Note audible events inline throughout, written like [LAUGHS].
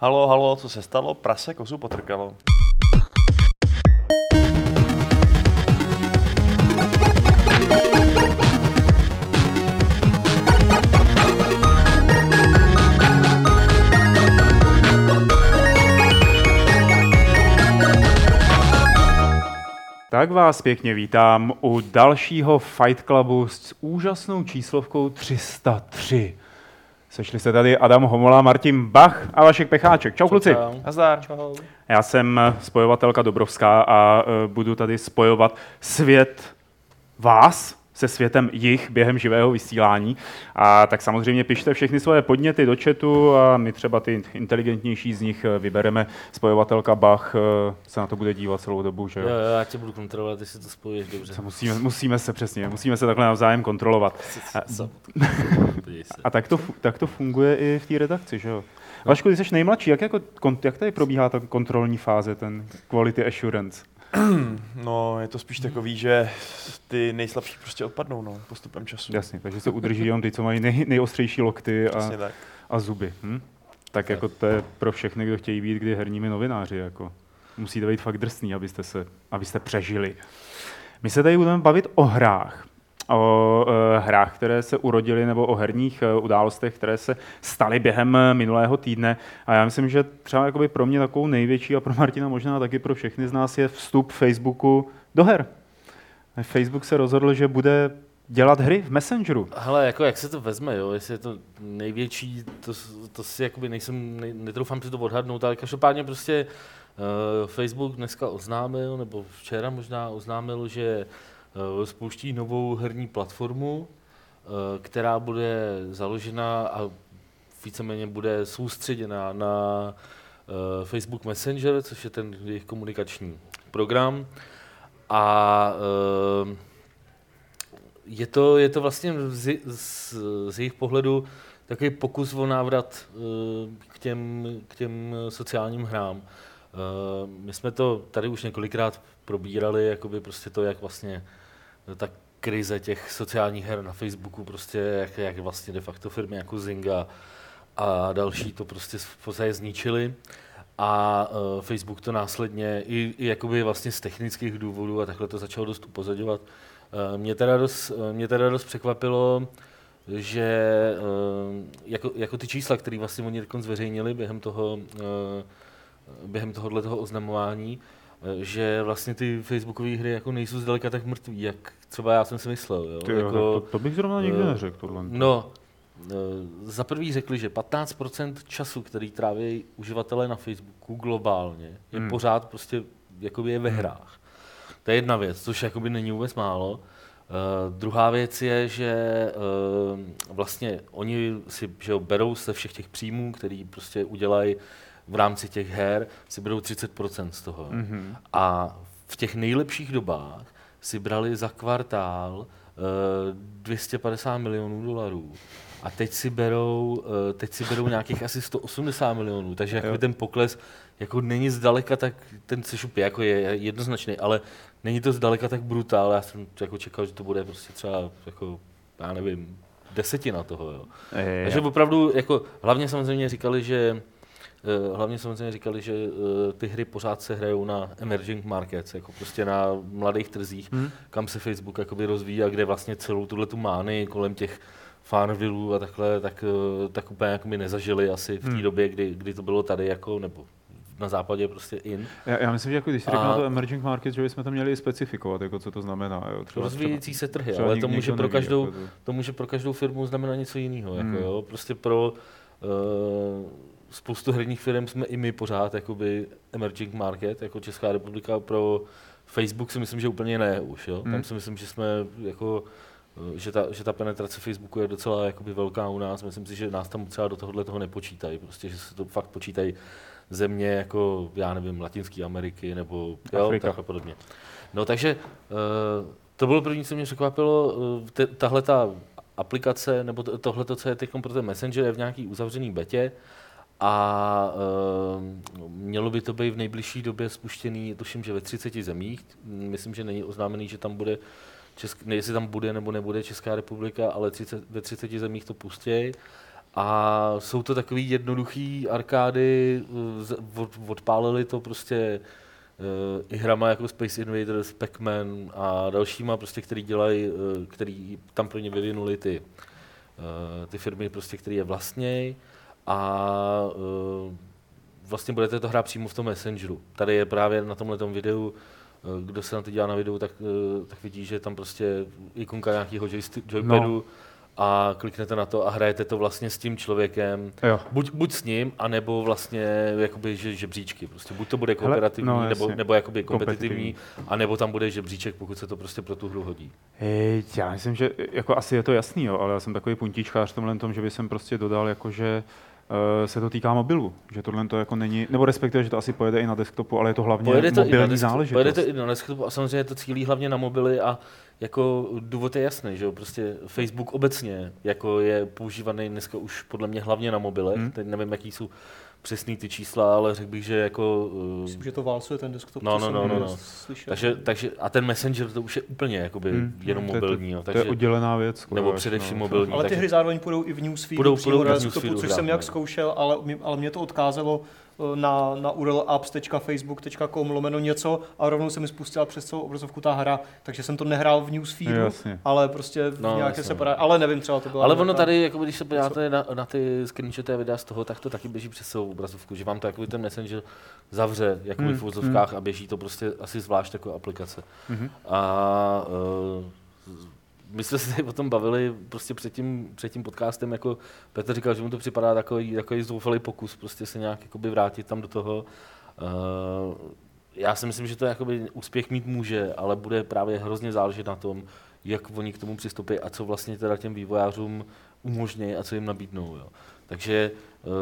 Halo, halo, co se stalo? Prase kozu potrkalo. Tak vás pěkně vítám u dalšího Fight Clubu s úžasnou číslovkou 303. Sešli se tady Adam Homola, Martin Bach a Vašek Pecháček. Čau kluci. Nazdar. Čau. Já jsem spojovatelka Dobrovská a e, budu tady spojovat svět vás se světem jich během živého vysílání. A tak samozřejmě pište všechny svoje podněty do chatu a my třeba ty inteligentnější z nich e, vybereme. Spojovatelka Bach e, se na to bude dívat celou dobu, že jo? Jo, jo, já tě budu kontrolovat, jestli to spojuješ dobře. Se musíme, musíme se přesně, musíme se takhle navzájem kontrolovat. [LAUGHS] A, tak, to, tak to funguje i v té redakci, že jo? Vašku, ty jsi nejmladší, jak, jako, jak tady probíhá ta kontrolní fáze, ten quality assurance? [CLEARS THROAT] No, je to spíš takový, že ty nejslabší prostě odpadnou, no, postupem času. Jasně, takže se udrží jenom ty, co mají nej, nejostřejší lokty a, a zuby. Hm? Tak jako to je pro všechny, kdo chtějí být kdy herními novináři. Jako. Musíte být fakt drsný, abyste, se, abyste přežili. My se tady budeme bavit o hrách. O e, hrách, které se urodily, nebo o herních e, událostech, které se staly během e, minulého týdne. A já myslím, že třeba jakoby pro mě takovou největší a pro Martina možná taky pro všechny z nás je vstup Facebooku do her. Facebook se rozhodl, že bude dělat hry v Messengeru. Hele, jako jak se to vezme, jo, jestli je to největší, to, to si jakoby nejsem, ne, netroufám si to odhadnout, ale každopádně prostě uh, Facebook dneska oznámil, nebo včera možná oznámil, že spouští novou herní platformu, uh, která bude založena a víceméně bude soustředěna na uh, Facebook Messenger, což je ten jejich komunikační program. A je to, je to vlastně z, z, z jejich pohledu takový pokus o návrat k, těm, k těm sociálním hrám. My jsme to tady už několikrát probírali, jakoby prostě to, jak vlastně ta krize těch sociálních her na Facebooku, prostě jak, jak vlastně de facto firmy jako Zynga a další to prostě v podstatě zničili. A uh, Facebook to následně i, i jakoby vlastně z technických důvodů a takhle to začalo dost upozorňovat. Uh, mě, teda dost, uh, mě teda dost překvapilo, že uh, jako, jako ty čísla, které vlastně oni zveřejnili během toho, uh, během tohohle toho oznamování, uh, že vlastně ty facebookové hry jako nejsou zdaleka tak mrtví, jak třeba já jsem si myslel. Jo? Ty, jako, to, to bych zrovna nikdy eh, neřekl tohle. No, eh, za prvý řekli, že 15% času, který tráví uživatelé na Facebooku globálně, je Hmm. hmm. pořád prostě jakoby je ve hrách. To je jedna věc, což jakoby není vůbec málo. Uh, druhá věc je, že uh, vlastně oni si že jo, berou se všech těch příjmů, který prostě udělají v rámci těch her, si berou 30% z toho. Mhm. A v těch nejlepších dobách si brali za kvartál uh, 250 milionů dolarů. A teď si berou, uh, teď si berou nějakých asi 180 milionů, takže Jo. jakoby ten pokles jako není zdaleka tak, ten sešup je, jako je jednoznačný, ale není to zdaleka tak brutál. Já jsem jako čekal, že to bude prostě třeba jako, já nevím, desetina toho. Jo. Je, Takže opravdu, jako, hlavně samozřejmě říkali, že eh, Hlavně samozřejmě říkali, že eh, ty hry pořád se hrajou na emerging markets, jako prostě na mladých trzích, Hmm. kam se Facebook jakoby rozvíjí a kde vlastně celou tuhle tu mány kolem těch Farmvilleů a takhle, tak, eh, tak úplně jakoby nezažili asi v té Hmm. době, kdy, kdy to bylo tady jako, nebo na západě prostě in. Já, já myslím, že jako když řekl na to emerging market, že bychom to měli specifikovat, jako co to znamená. Jo? Třeba, Rozvíjející se trhy, třeba ale nik- to může, pro neví, každou, jako to. to může pro každou firmu znamenat něco jiného. Jako, Hmm. jo? Prostě pro uh, spoustu herních firm jsme i my pořád jakoby emerging market, jako Česká republika. Pro Facebook si myslím, že úplně ne už. Jo? Hmm. Tam si myslím, že jsme jako eh, že ta, že ta penetrace Facebooku je docela jakoby velká u nás. Myslím si, že nás tam třeba do tohohle toho nepočítají. Prostě, že se to fakt počítají země jako, já nevím, Latinské Ameriky nebo jo, tak a podobně. No takže uh, to bylo první, co mě překvapilo. Uh, te, tahle ta aplikace, nebo to, tohle, co je teď pro ten Messenger, je v nějaký uzavřený betě a uh, mělo by to být v nejbližší době spuštěný, tuším, že ve 30 zemích. Myslím, že není oznámený, že tam bude, Česk, ne, jestli tam bude nebo nebude Česká republika, ale 30, ve 30 zemích to pustějí. A jsou to takový jednoduchý arkády, eh, od, odpálili to prostě uh, i hrama jako Space Invaders, Pac-Man a dalšíma, prostě, který dělají, který tam pro ně vyvinuli ty, ty firmy, prostě, které je vlastněj a uh, vlastně budete to hrát přímo v tom Messengeru. Tady je právě na tomhle videu, eh, kdo se na to dělá na videu, tak, eh, tak vidí, že je tam prostě ikonka nějakého joypadu no. a kliknete na to a hrajete to vlastně s tím člověkem. Jo. Buď, buď s ním, anebo vlastně jakoby že, žebříčky. Prostě buď to bude kooperativní, no, nebo, jasně. nebo jakoby kompetitivní, Kompetitivní. anebo tam bude žebříček, pokud se to prostě pro tu hru hodí. Hej, já myslím, že jako asi je to jasný, jo, ale já jsem takový puntíčkář v tomhle tom, že by jsem prostě dodal, jako, že uh, se to týká mobilu, že tohle to jako není, nebo respektive, že to asi pojede i na desktopu, ale je to hlavně Pojede to, i na mobilní desktop, záležitost. pojede to i na desktopu a samozřejmě to cílí hlavně na mobily a jako důvod je jasný, že jo, prostě Facebook obecně jako je používaný dneska už podle mě hlavně na mobilech, hmm. teď nevím, jaký jsou přesný ty čísla, ale řekl bych, že jako... uh, Myslím, že to válcuje ten desktop, No, no, jsem no, no, no. slyšel. takže, takže, a ten Messenger to už je úplně jakoby Hmm, jenom to je to- mobilní, jo, To je takže, oddělená věc. skoro nebo především no. mobilní. Ale ty takže- hry zároveň půjdou i v newsfeedu, půjdou na v desktopu, newsfeedu což jsem jak no. zkoušel, ale, mě- ale mě to odkázalo na, na URL apps.facebook.com lomeno něco a rovnou se mi spustila přes celou obrazovku ta hra, takže jsem to nehrál v newsfeedu, Jasně. ale prostě v No, nějaké jasně. separá... Ale nevím, třeba to bylo... Ale ono tady, jako když se podíváte na, na ty screenshoty a videa z toho, tak to taky běží přes celou obrazovku, že vám to jakoby ten Messenger zavře jakoby Hmm, v vozovkách a běží to prostě asi zvlášť jako aplikace. Mhm. A uh, my jsme se o tom bavili prostě před tím, před tím podcastem, jako Petr říkal, že mu to připadá takový, takový zoufalý pokus prostě se nějak jakoby vrátit tam do toho. Uh, já si myslím, že to jakoby úspěch mít může, ale bude právě hrozně záležet na tom, jak oni k tomu přistoupí a co vlastně teda těm vývojářům umožní a co jim nabídnou. Jo. Takže uh,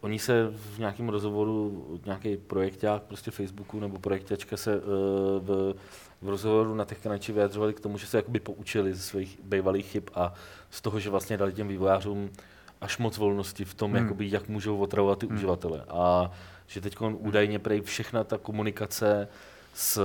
oni se v nějakém rozhovoru, nějaký projekták prostě Facebooku nebo projektačka se uh, v, v rozhovoru na TechCrunchi vyjadřovali k tomu, že se jakoby poučili ze svých bývalých chyb a z toho, že vlastně dali těm vývojářům až moc volnosti v tom, Hmm. jakoby, jak můžou otravovat ty Hmm. uživatele. A že teď údajně prej všechna ta komunikace s,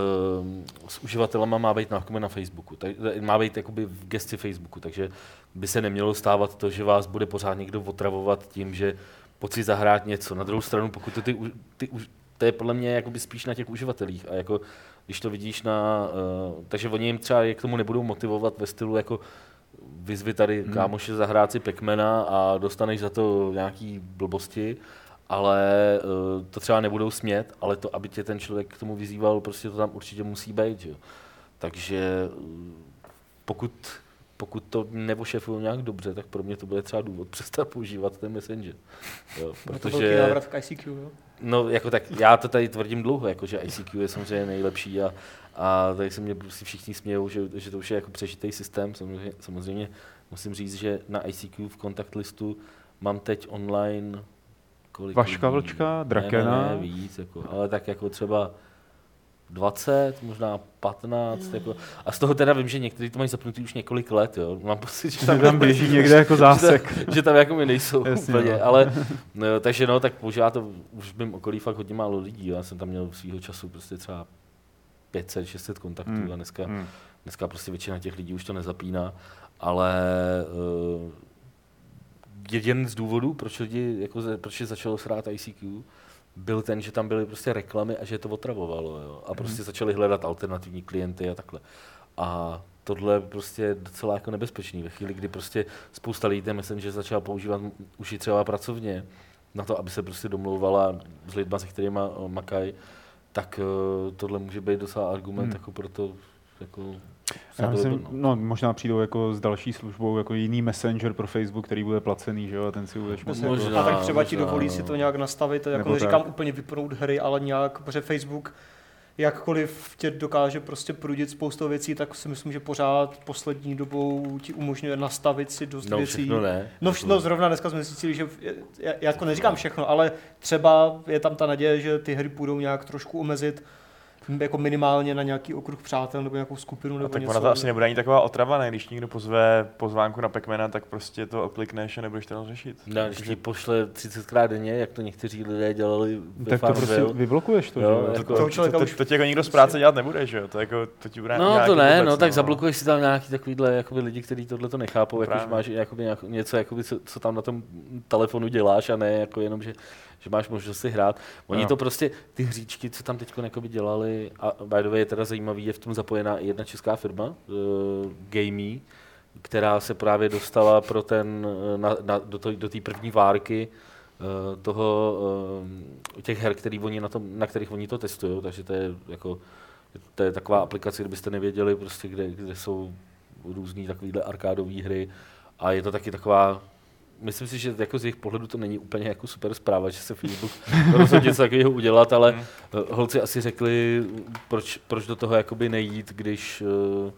s uživatelama má být na, na Facebooku, tak, má být jakoby v gesti Facebooku, takže by se nemělo stávat to, že vás bude pořád někdo otravovat tím, že pojď si zahrát něco. Na druhou stranu, pokud to ty, ty, už- to je podle mě jakoby spíš na těch uživatelích a jako když to vidíš na, uh, takže oni jim třeba je k tomu nebudou motivovat ve stylu jako vyzvi tady Hmm. kámoše zahrát si Pacmana a dostaneš za to nějaký blbosti, ale uh, to třeba nebudou smět, ale to, aby tě ten člověk k tomu vyzýval, prostě to tam určitě musí být. Jo. Takže uh, pokud, pokud to neošefují nějak dobře, tak pro mě to bude třeba důvod [LAUGHS] přestat používat ten Messenger. Jo, to velký protože, návrat k ICQ, jo? no, jako tak, já to tady tvrdím dlouho, jako, že ICQ je samozřejmě nejlepší a, a tady se mě prostě všichni smějou, že, že to už je jako přežitý systém. Samozřejmě, samozřejmě musím říct, že na ICQ v kontakt listu mám teď online kolik Vaška lidí? Vlčka, Ne, Drakena. Ne, ne, víc, jako, ale tak jako třeba 20, možná 15, jako, a z toho teda vím, že někteří to mají zapnutý už několik let, jo. Mám pocit, že tam, tam běží [LAUGHS] někde jako zásek. že, že tam jako mi nejsou Jasně, úplně, no. ale [LAUGHS] no, takže no, tak používá to už v mém okolí fakt hodně málo lidí, jo. já jsem tam měl svýho času prostě třeba 500, 600 kontaktů Hmm. a dneska, Hmm. dneska prostě většina těch lidí už to nezapíná, ale uh, jeden z důvodů, proč lidi, jako, proč je začalo srát ICQ, byl ten, že tam byly prostě reklamy a že je to otravovalo. Jo? A prostě začali hledat alternativní klienty a takhle. A tohle prostě je docela jako nebezpečný. Ve chvíli, kdy prostě spousta lidí ten Messenger začala používat už i třeba pracovně, na to, aby se prostě domlouvala s lidma, se kterými makají, tak eh, tohle může být docela argument Hmm. jako pro to, jako Já myslím, no, možná přijdou jako s další službou, jako jiný messenger pro Facebook, který bude placený, že jo, a ten si budeš moct Možná, jako- Možná, a tak třeba ti možná, dovolí si no. to nějak nastavit, jako Nebo neříkám tak. úplně vypnout hry, ale nějak, protože Facebook jakkoliv tě dokáže prostě prudit spoustu věcí, tak si myslím, že pořád poslední dobou ti umožňuje nastavit si dost No, věcí. všechno ne. No, no zrovna dneska jsme zjistili, že je- já, já jako neříkám všechno, ale třeba je tam ta naděje, že ty hry půjdou nějak trošku omezit, jako minimálně na nějaký okruh přátel nebo nějakou skupinu A nebo tak něco. ona to asi nebude ani taková otrava, ne? Když někdo pozve pozvánku na Pacmana, tak prostě to oklikneš a nebudeš to řešit. No, když ti pošle 30krát denně, jak to někteří lidé dělali ve Tak to prostě vyblokuješ to, Jo, že jako- To, to, to, už- to, tě jako nikdo z práce dělat nebude, že jo? To, jako, to ti bude No nějaký to ne, blbec, no tak zablokuješ si tam nějaký takovýhle jakoby lidi, kteří tohle to nechápou, No jako, že právě. máš jakoby nějak, něco, jakoby, co, co, tam na tom telefonu děláš a ne jako jenom, že, že máš možnost si hrát. Oni No. to prostě, ty hříčky, co tam teď dělali, a by the way je teda zajímavý, je v tom zapojená i jedna česká firma, uh, Gamey, která se právě dostala pro ten, eh, na, na, do té do první várky eh, toho, eh, těch her, který oni na, tom, na kterých oni to testují, takže to je jako to je taková aplikace, kdybyste nevěděli, prostě, kde, kde jsou různé takovéhle arkádové hry a je to taky taková Myslím si, že jako z jejich pohledu to není úplně jako super zpráva, že se Facebook [LAUGHS] rozhodně něco takového udělat, ale Hmm. eh, holci asi řekli, proč, proč do toho jakoby nejít, když eh,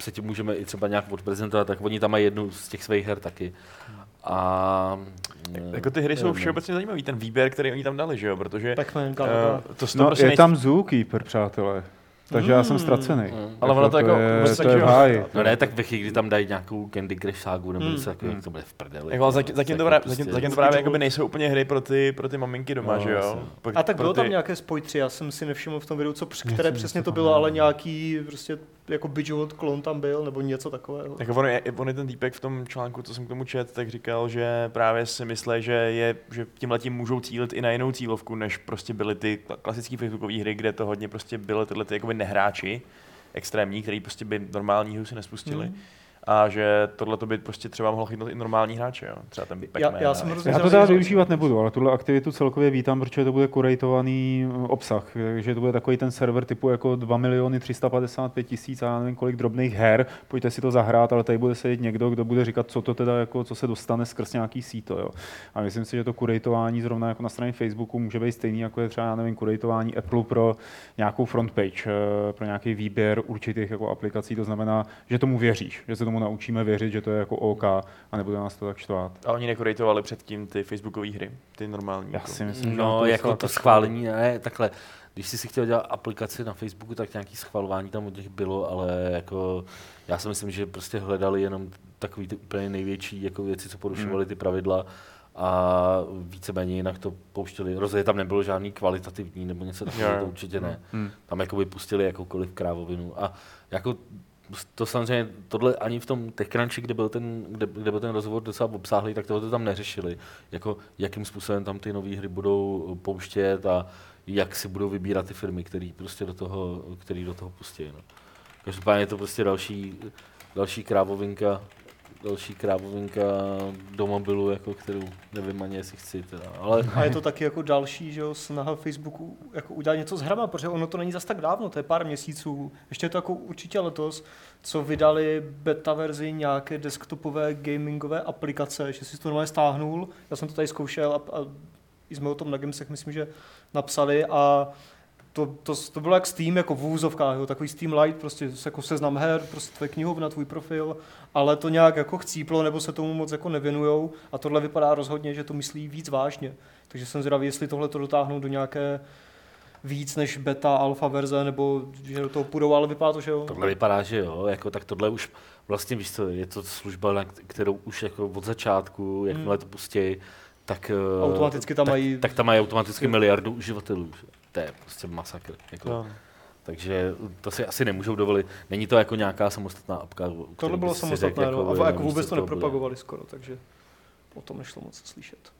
se tím můžeme i třeba nějak odprezentovat, tak oni tam mají jednu z těch svých her taky. A, eh, Jako ty hry jsou všeobecně zajímavý, ten výběr, který oni tam dali, že jo? Protože Pac-Man, uh, to, to No, prostě je nejs- tam Zookeeper, přátelé. Takže já jsem Mm. ztracený. Mm. Ale ono to jako je, to je v háji. No ne, tak ve chvíli, kdy tam dají nějakou Candy Crush ságu nebo Hmm. něco takového, Hmm. to bude v prdeli. Jako, ale zatím, zatím, to právě, prostě- zatím, zatím to právě jakoby nejsou úplně hry pro ty, pro ty maminky doma, No, že jo? Pro- A tak bylo ty, tam nějaké spojtři, já jsem si nevšiml v tom videu, co, které přesně to to bylo, ale nějaký prostě jako Bidgeot klon tam byl, nebo něco takového. Jako on, je, on je ten týpek v tom článku, co jsem k tomu čet, tak říkal, že právě si myslí, že, je, že tímhle tím můžou cílit i na jinou cílovku, než prostě byly ty klasické facebookové hry, kde to hodně prostě byly tyhle ty jakoby nehráči extrémní, který prostě by normální hru si nespustili. Hmm. A že tohle to by prostě třeba mohlo chytnout i normální hráče, jo? Třeba ten Já, Pac-Man. já jsem Já to teda využívat nebudu, ale tuhle aktivitu celkově vítám, protože to bude kuratovaný eh, obsah, že to bude takový ten server typu jako 2 miliony 355 tisíc a já nevím kolik drobných her, pojďte si to zahrát, ale tady bude sedět někdo, kdo bude říkat, co to teda jako, co se dostane skrz nějaký síto, jo. A myslím si, že to kuratování zrovna jako na straně Facebooku může být stejný, jako je třeba, já nevím, kuratování Apple pro nějakou frontpage, eh, pro nějaký výběr určitých jako aplikací, to znamená, že tomu věříš, že se tomu naučíme věřit, že to je jako OK a nebude nás to tak štvát. A oni nekorejtovali předtím ty facebookové hry, ty normální. Já jako. si myslím, že No, to jako to schválení, ne, takhle. Když jsi si chtěl dělat aplikaci na Facebooku, tak nějaký schvalování tam od nich bylo, ale jako já si myslím, že prostě hledali jenom takový ty úplně největší jako věci, co porušovaly ty pravidla a víceméně jinak to pouštěli. Rozhodně tam nebylo žádný kvalitativní nebo něco takového, to určitě ne. Hmm. Tam jakoby pustili jakoukoliv krávovinu. A jako to samozřejmě, tohle ani v tom TechCrunchi, kde byl ten, kde, kde byl ten rozhovor docela obsáhlý, tak tohle to tam neřešili. Jako, jakým způsobem tam ty nové hry budou pouštět a jak si budou vybírat ty firmy, které prostě do toho, který do toho pustí. No. Každopádně je to prostě další, další krávovinka, další krávovinka do mobilu, jako kterou nevím ani, jestli chci. Teda. Ale A je to taky jako další, že jo, snaha Facebooku jako udělat něco s hrama, protože ono to není zas tak dávno, to je pár měsíců. Ještě je to jako určitě letos, co vydali beta verzi nějaké desktopové gamingové aplikace, že si to normálně stáhnul, já jsem to tady zkoušel a, a jsme o tom na Gamesech myslím, že napsali a to, to, to bylo jak Steam, jako v úzovkách, jo, takový Steam Lite, prostě jako seznam her, prostě tvoje knihovna, tvůj profil, ale to nějak jako chcíplo, nebo se tomu moc jako nevěnujou a tohle vypadá rozhodně, že to myslí víc vážně. Takže jsem zvědavý, jestli tohle to dotáhnou do nějaké víc než beta, alfa verze, nebo že do toho půjdou, ale vypadá to, že jo. Tohle vypadá, že jo, jako tak tohle už vlastně víš co, je to služba, na kterou už jako od začátku, jakmile to pustí, tak, eh, Automaticky tam tak, mají- tak tam mají automaticky miliardu uživatelů. že? To je prostě masakr. Jako. No. Takže to si asi nemůžou dovolit. Není to jako nějaká samostatná apka. o kterou Tohle bylo samostatné, řekl, no, a jako vůbec to toho bude. nepropagovali skoro, takže o tom nešlo moc slyšet.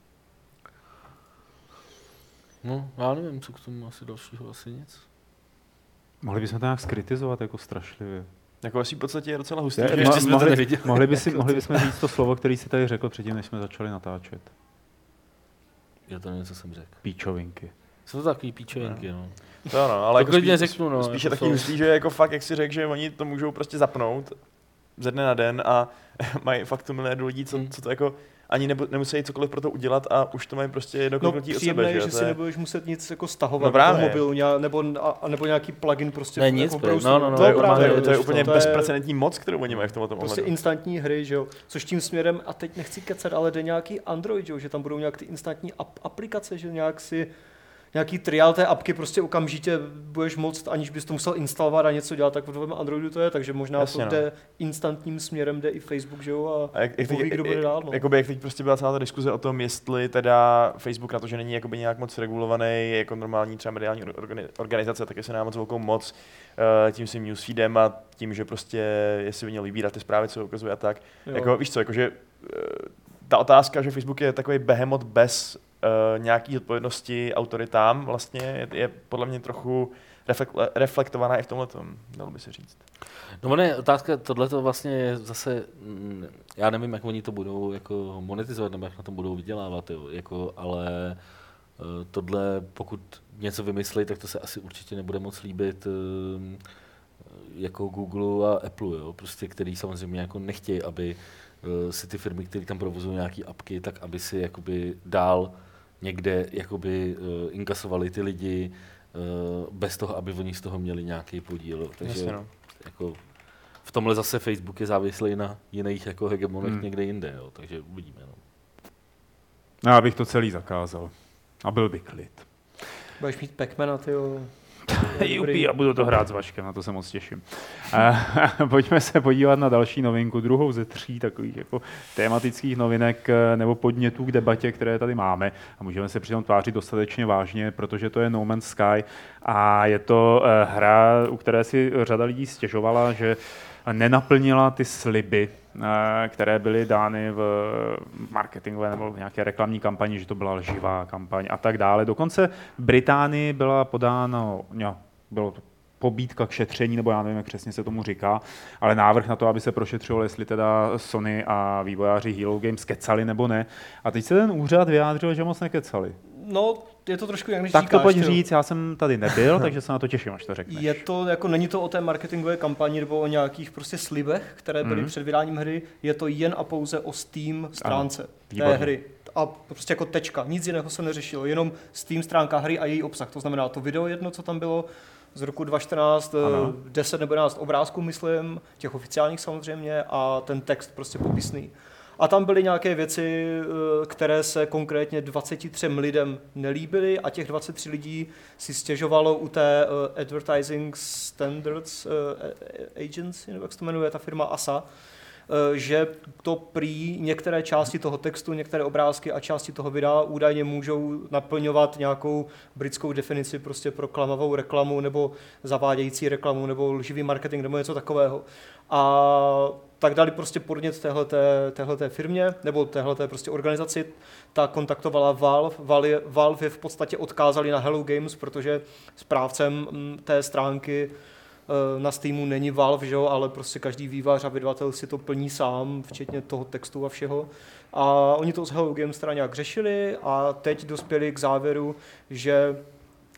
No, já nevím, co k tomu asi dalšího, asi nic. Mohli bychom to nějak skritizovat jako strašlivě. Jako asi v podstatě je docela hustý. Je- ještě jsme to mohli, mohli, by si, mohli bychom říct to slovo, který si tady řekl předtím, než jsme začali natáčet. Já to nevím, co jsem řekl. Píčovinky. Jsou to takový píčovinky, no. To ano, ale To jako spíš, řeknu, no, spíš jako je taky jsou- hustý, že jako fakt, jak si řekl, že oni to můžou prostě zapnout ze dne na den a [LAUGHS] mají fakt tu miliardu lidí, co, Hmm. co to jako ani nebo, nemusí cokoliv pro to udělat a už to mají prostě jedno No kliknutí od příjemné sebe, je, že, že si je- nebudeš muset nic jako stahovat No do právě. mobilu, nebo, a, nebo nějaký plugin prostě Ne, jako nic, browseru. No, no, no, to, je, to to, je, to je to úplně to je- bezprecedentní moc, kterou oni mají v tomto Prostě ohledu. instantní hry, že jo, což tím směrem, a teď nechci kecat, ale jde nějaký Android, že, jo, že tam budou nějak ty instantní ap- aplikace, že nějak si nějaký trial té apky prostě okamžitě budeš moct, aniž bys to musel instalovat a něco dělat, tak v tom Androidu to je, takže možná Jasně, to jde instantním směrem, jde i Facebook, že jo, a, A jak, jak, teď, kdo bude dál, no. jakoby, jak teď prostě byla celá ta diskuze o tom, jestli teda Facebook na to, že není jakoby nějak moc regulovaný jako normální třeba mediální organi- organizace, tak jestli nemá moc velkou moc uh, tím svým newsfeedem a tím, že prostě jestli by měl vybírat ty zprávy, co ukazuje a tak. Jo. Jako, víš co, jakože uh, ta otázka, že Facebook je takový behemoth bez uh, nějaký odpovědnosti autoritám, vlastně je, je podle mě trochu reflek- reflektovaná i v tomhle dalo by se říct. No je otázka, tohle to vlastně je zase, mm, já nevím, jak oni to budou jako monetizovat, nebo jak na tom budou vydělávat, jo, jako, ale eh, tohle, pokud něco vymyslí, tak to se asi určitě nebude moc líbit eh, jako Google a Apple, jo, prostě, který samozřejmě jako nechtějí, aby eh, si ty firmy, které tam provozují nějaké apky, tak aby si jakoby dál někde jakoby eh, inkasovali ty lidi eh, bez toho, aby oni z toho měli nějaký podíl. Takže Jasně, no. jako v tomhle zase Facebook je závislý na jiných jako hegemonech Hmm. někde jinde, jo, takže uvidíme. No. No, Já bych to celý zakázal. A byl by klid. budeš mít Pacmana, ty jo. Jupi, a budu to hrát s Vaškem, na to se moc těším. Pojďme se podívat na další novinku, druhou ze tří takových jako tematických novinek eh, nebo podnětů k debatě, které tady máme. A můžeme se přitom tvářit dostatečně vážně, protože to je No Man's Sky a je to eh, hra, u které si řada lidí stěžovala, že nenaplnila ty sliby, které byly dány v marketingové nebo v nějaké reklamní kampani, že to byla lživá kampaň a tak dále. Dokonce v Británii byla podána, no, bylo to pobídka k šetření, nebo já nevím, jak přesně se tomu říká, ale návrh na to, aby se prošetřilo, jestli teda Sony a vývojáři Hello Games kecali nebo ne. A teď se ten úřad vyjádřil, že moc nekecali. No, je to trošku jak než Tak to říkáš, pojď ty jo. říct, já jsem tady nebyl, [LAUGHS] takže se na to těším, až to řekneš. Je to, jako není to o té marketingové kampani nebo o nějakých prostě slibech, které byly Mhm. před vydáním hry, je to jen a pouze o Steam stránce té výborně. hry. A prostě jako tečka, nic jiného se neřešilo, jenom Steam stránka hry a její obsah. To znamená to video jedno, co tam bylo z roku 2014, Ano. eh, 10 nebo 11 obrázků, myslím, těch oficiálních samozřejmě, a ten text prostě popisný. A tam byly nějaké věci, eh, které se konkrétně 23 lidem nelíbily a těch 23 lidí si stěžovalo u té eh, Advertising Standards eh, Agency, nebo jak se to jmenuje, ta firma ASA, že to prý některé části toho textu, některé obrázky a části toho videa údajně můžou naplňovat nějakou britskou definici prostě pro klamavou reklamu nebo zavádějící reklamu nebo lživý marketing nebo něco takového. A tak dali prostě podnět téhleté, téhleté firmě nebo téhleté prostě organizaci, ta kontaktovala Valve. Valve je, Valve je v podstatě odkázali na Hello Games, protože správcem mm, té stránky eh, na Steamu není Valve, že jo, ale prostě každý vývář a vydavatel si to plní sám, včetně toho textu a všeho. A oni to s Hello Games teda nějak řešili a teď dospěli k závěru, že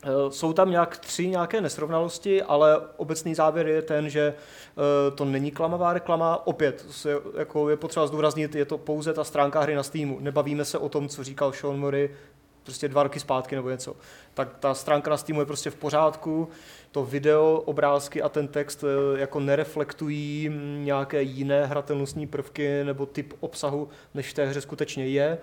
eh, jsou tam nějak tři nějaké nesrovnalosti, ale obecný závěr je ten, že eh, to není klamavá reklama. Opět se, jako je potřeba zdůraznit, je to pouze ta stránka hry na Steamu. Nebavíme se o tom, co říkal Sean Murray prostě dva roky zpátky nebo něco. Tak ta stránka na Steamu je prostě v pořádku, to video, obrázky a ten text eh, jako nereflektují nějaké jiné hratelnostní prvky nebo typ obsahu, než v té hře skutečně je.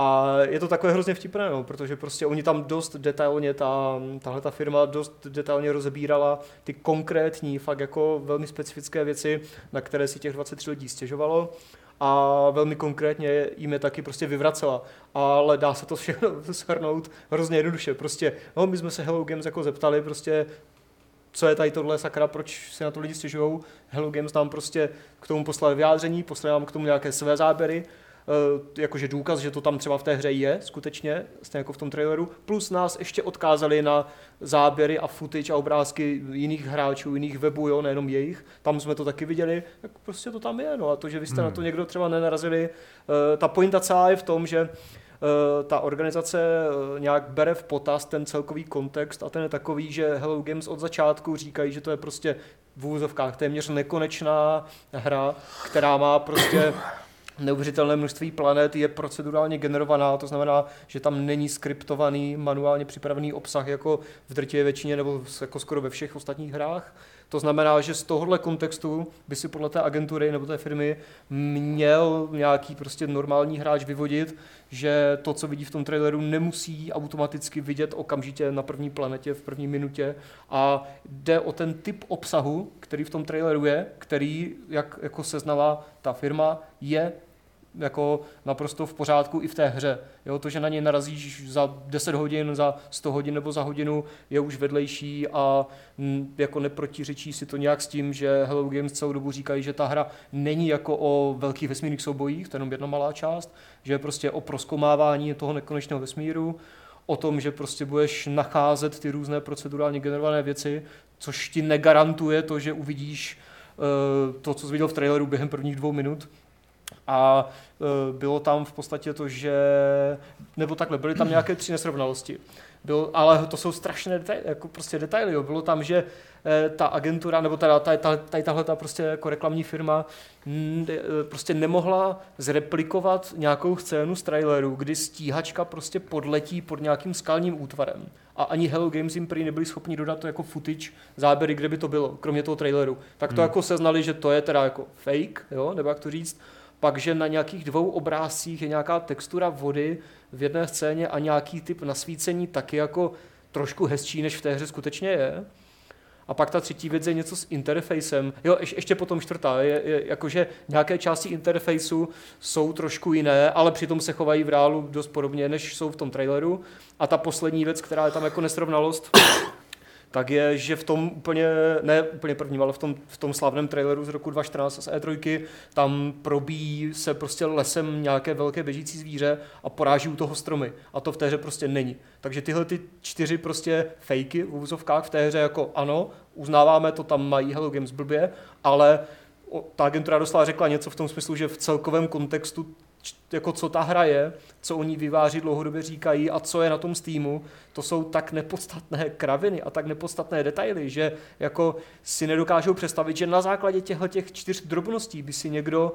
A je to takové hrozně vtipné, no, protože prostě oni tam dost detailně, ta, tahle ta firma dost detailně rozebírala ty konkrétní, fakt jako velmi specifické věci, na které si těch 23 lidí stěžovalo a velmi konkrétně jim je taky prostě vyvracela. Ale dá se to všechno [LAUGHS] shrnout hrozně jednoduše. Prostě, no, my jsme se Hello Games jako zeptali, prostě, co je tady tohle sakra, proč si na to lidi stěžují. Hello Games nám prostě k tomu poslali vyjádření, poslali nám k tomu nějaké své záběry, jakože důkaz, že to tam třeba v té hře je skutečně, stejně jako v tom traileru, plus nás ještě odkázali na záběry a footage a obrázky jiných hráčů, jiných webů, jo, nejenom jejich, tam jsme to taky viděli, tak prostě to tam je, no a to, že vy jste Hmm. na to někdo třeba nenarazili, eh, ta pointa celá je v tom, že eh, ta organizace eh, nějak bere v potaz ten celkový kontext a ten je takový, že Hello Games od začátku říkají, že to je prostě v úzovkách téměř nekonečná hra, která má prostě neuvěřitelné množství planet, je procedurálně generovaná, to znamená, že tam není skriptovaný, manuálně připravený obsah jako v drtivé většině nebo jako skoro ve všech ostatních hrách. To znamená, že z tohohle kontextu by si podle té agentury nebo té firmy měl nějaký prostě normální hráč vyvodit, že to, co vidí v tom traileru, nemusí automaticky vidět okamžitě na první planetě v první minutě a jde o ten typ obsahu, který v tom traileru je, který, jak jako seznala ta firma, je jako naprosto v pořádku i v té hře. Jo, to, že na něj narazíš za 10 hodin, za 100 hodin nebo za hodinu, je už vedlejší a m, jako neprotiřečí si to nějak s tím, že Hello Games celou dobu říkají, že ta hra není jako o velkých vesmírných soubojích, to je jenom jedna malá část, že je prostě o proskomávání toho nekonečného vesmíru, o tom, že prostě budeš nacházet ty různé procedurálně generované věci, což ti negarantuje to, že uvidíš uh, to, co jsi viděl v traileru během prvních dvou minut, a e, bylo tam v podstatě to, že, nebo takhle, byly tam nějaké tři nesrovnalosti. Byl, ale to jsou strašné detaily, jako prostě detaily. Jo. Bylo tam, že e, ta agentura, nebo teda tady, tady tahle ta prostě jako reklamní firma e, prostě nemohla zreplikovat nějakou scénu z traileru, kdy stíhačka prostě podletí pod nějakým skalním útvarem. A ani Hello Games jim prý nebyli schopni dodat to jako footage, záběry, kde by to bylo, kromě toho traileru. Tak to hmm. jako seznali, že to je teda jako fake, jo, nebo jak to říct pak, že na nějakých dvou obrázcích je nějaká textura vody v jedné scéně a nějaký typ nasvícení taky jako trošku hezčí, než v té hře skutečně je. A pak ta třetí věc je něco s interfejsem. Jo, ještě potom čtvrtá, je, je jakože nějaké části interfejsu jsou trošku jiné, ale přitom se chovají v reálu dost podobně, než jsou v tom traileru. A ta poslední věc, která je tam jako nesrovnalost, tak je, že v tom úplně, ne úplně prvním, ale v tom, v tom slavném traileru z roku 2014 z E3, tam probíjí se prostě lesem nějaké velké běžící zvíře a poráží u toho stromy. A to v té hře prostě není. Takže tyhle ty čtyři prostě fejky v úzovkách v té hře jako ano, uznáváme to, tam mají Hello Games blbě, ale ta agentura dostala řekla něco v tom smyslu, že v celkovém kontextu jako co ta hra je, co oni vyváří dlouhodobě říkají a co je na tom Steamu, to jsou tak nepodstatné [LAUGHS] kraviny a tak nepodstatné detaily, že jako si nedokážou představit, že na základě těchto těch čtyř drobností by si někdo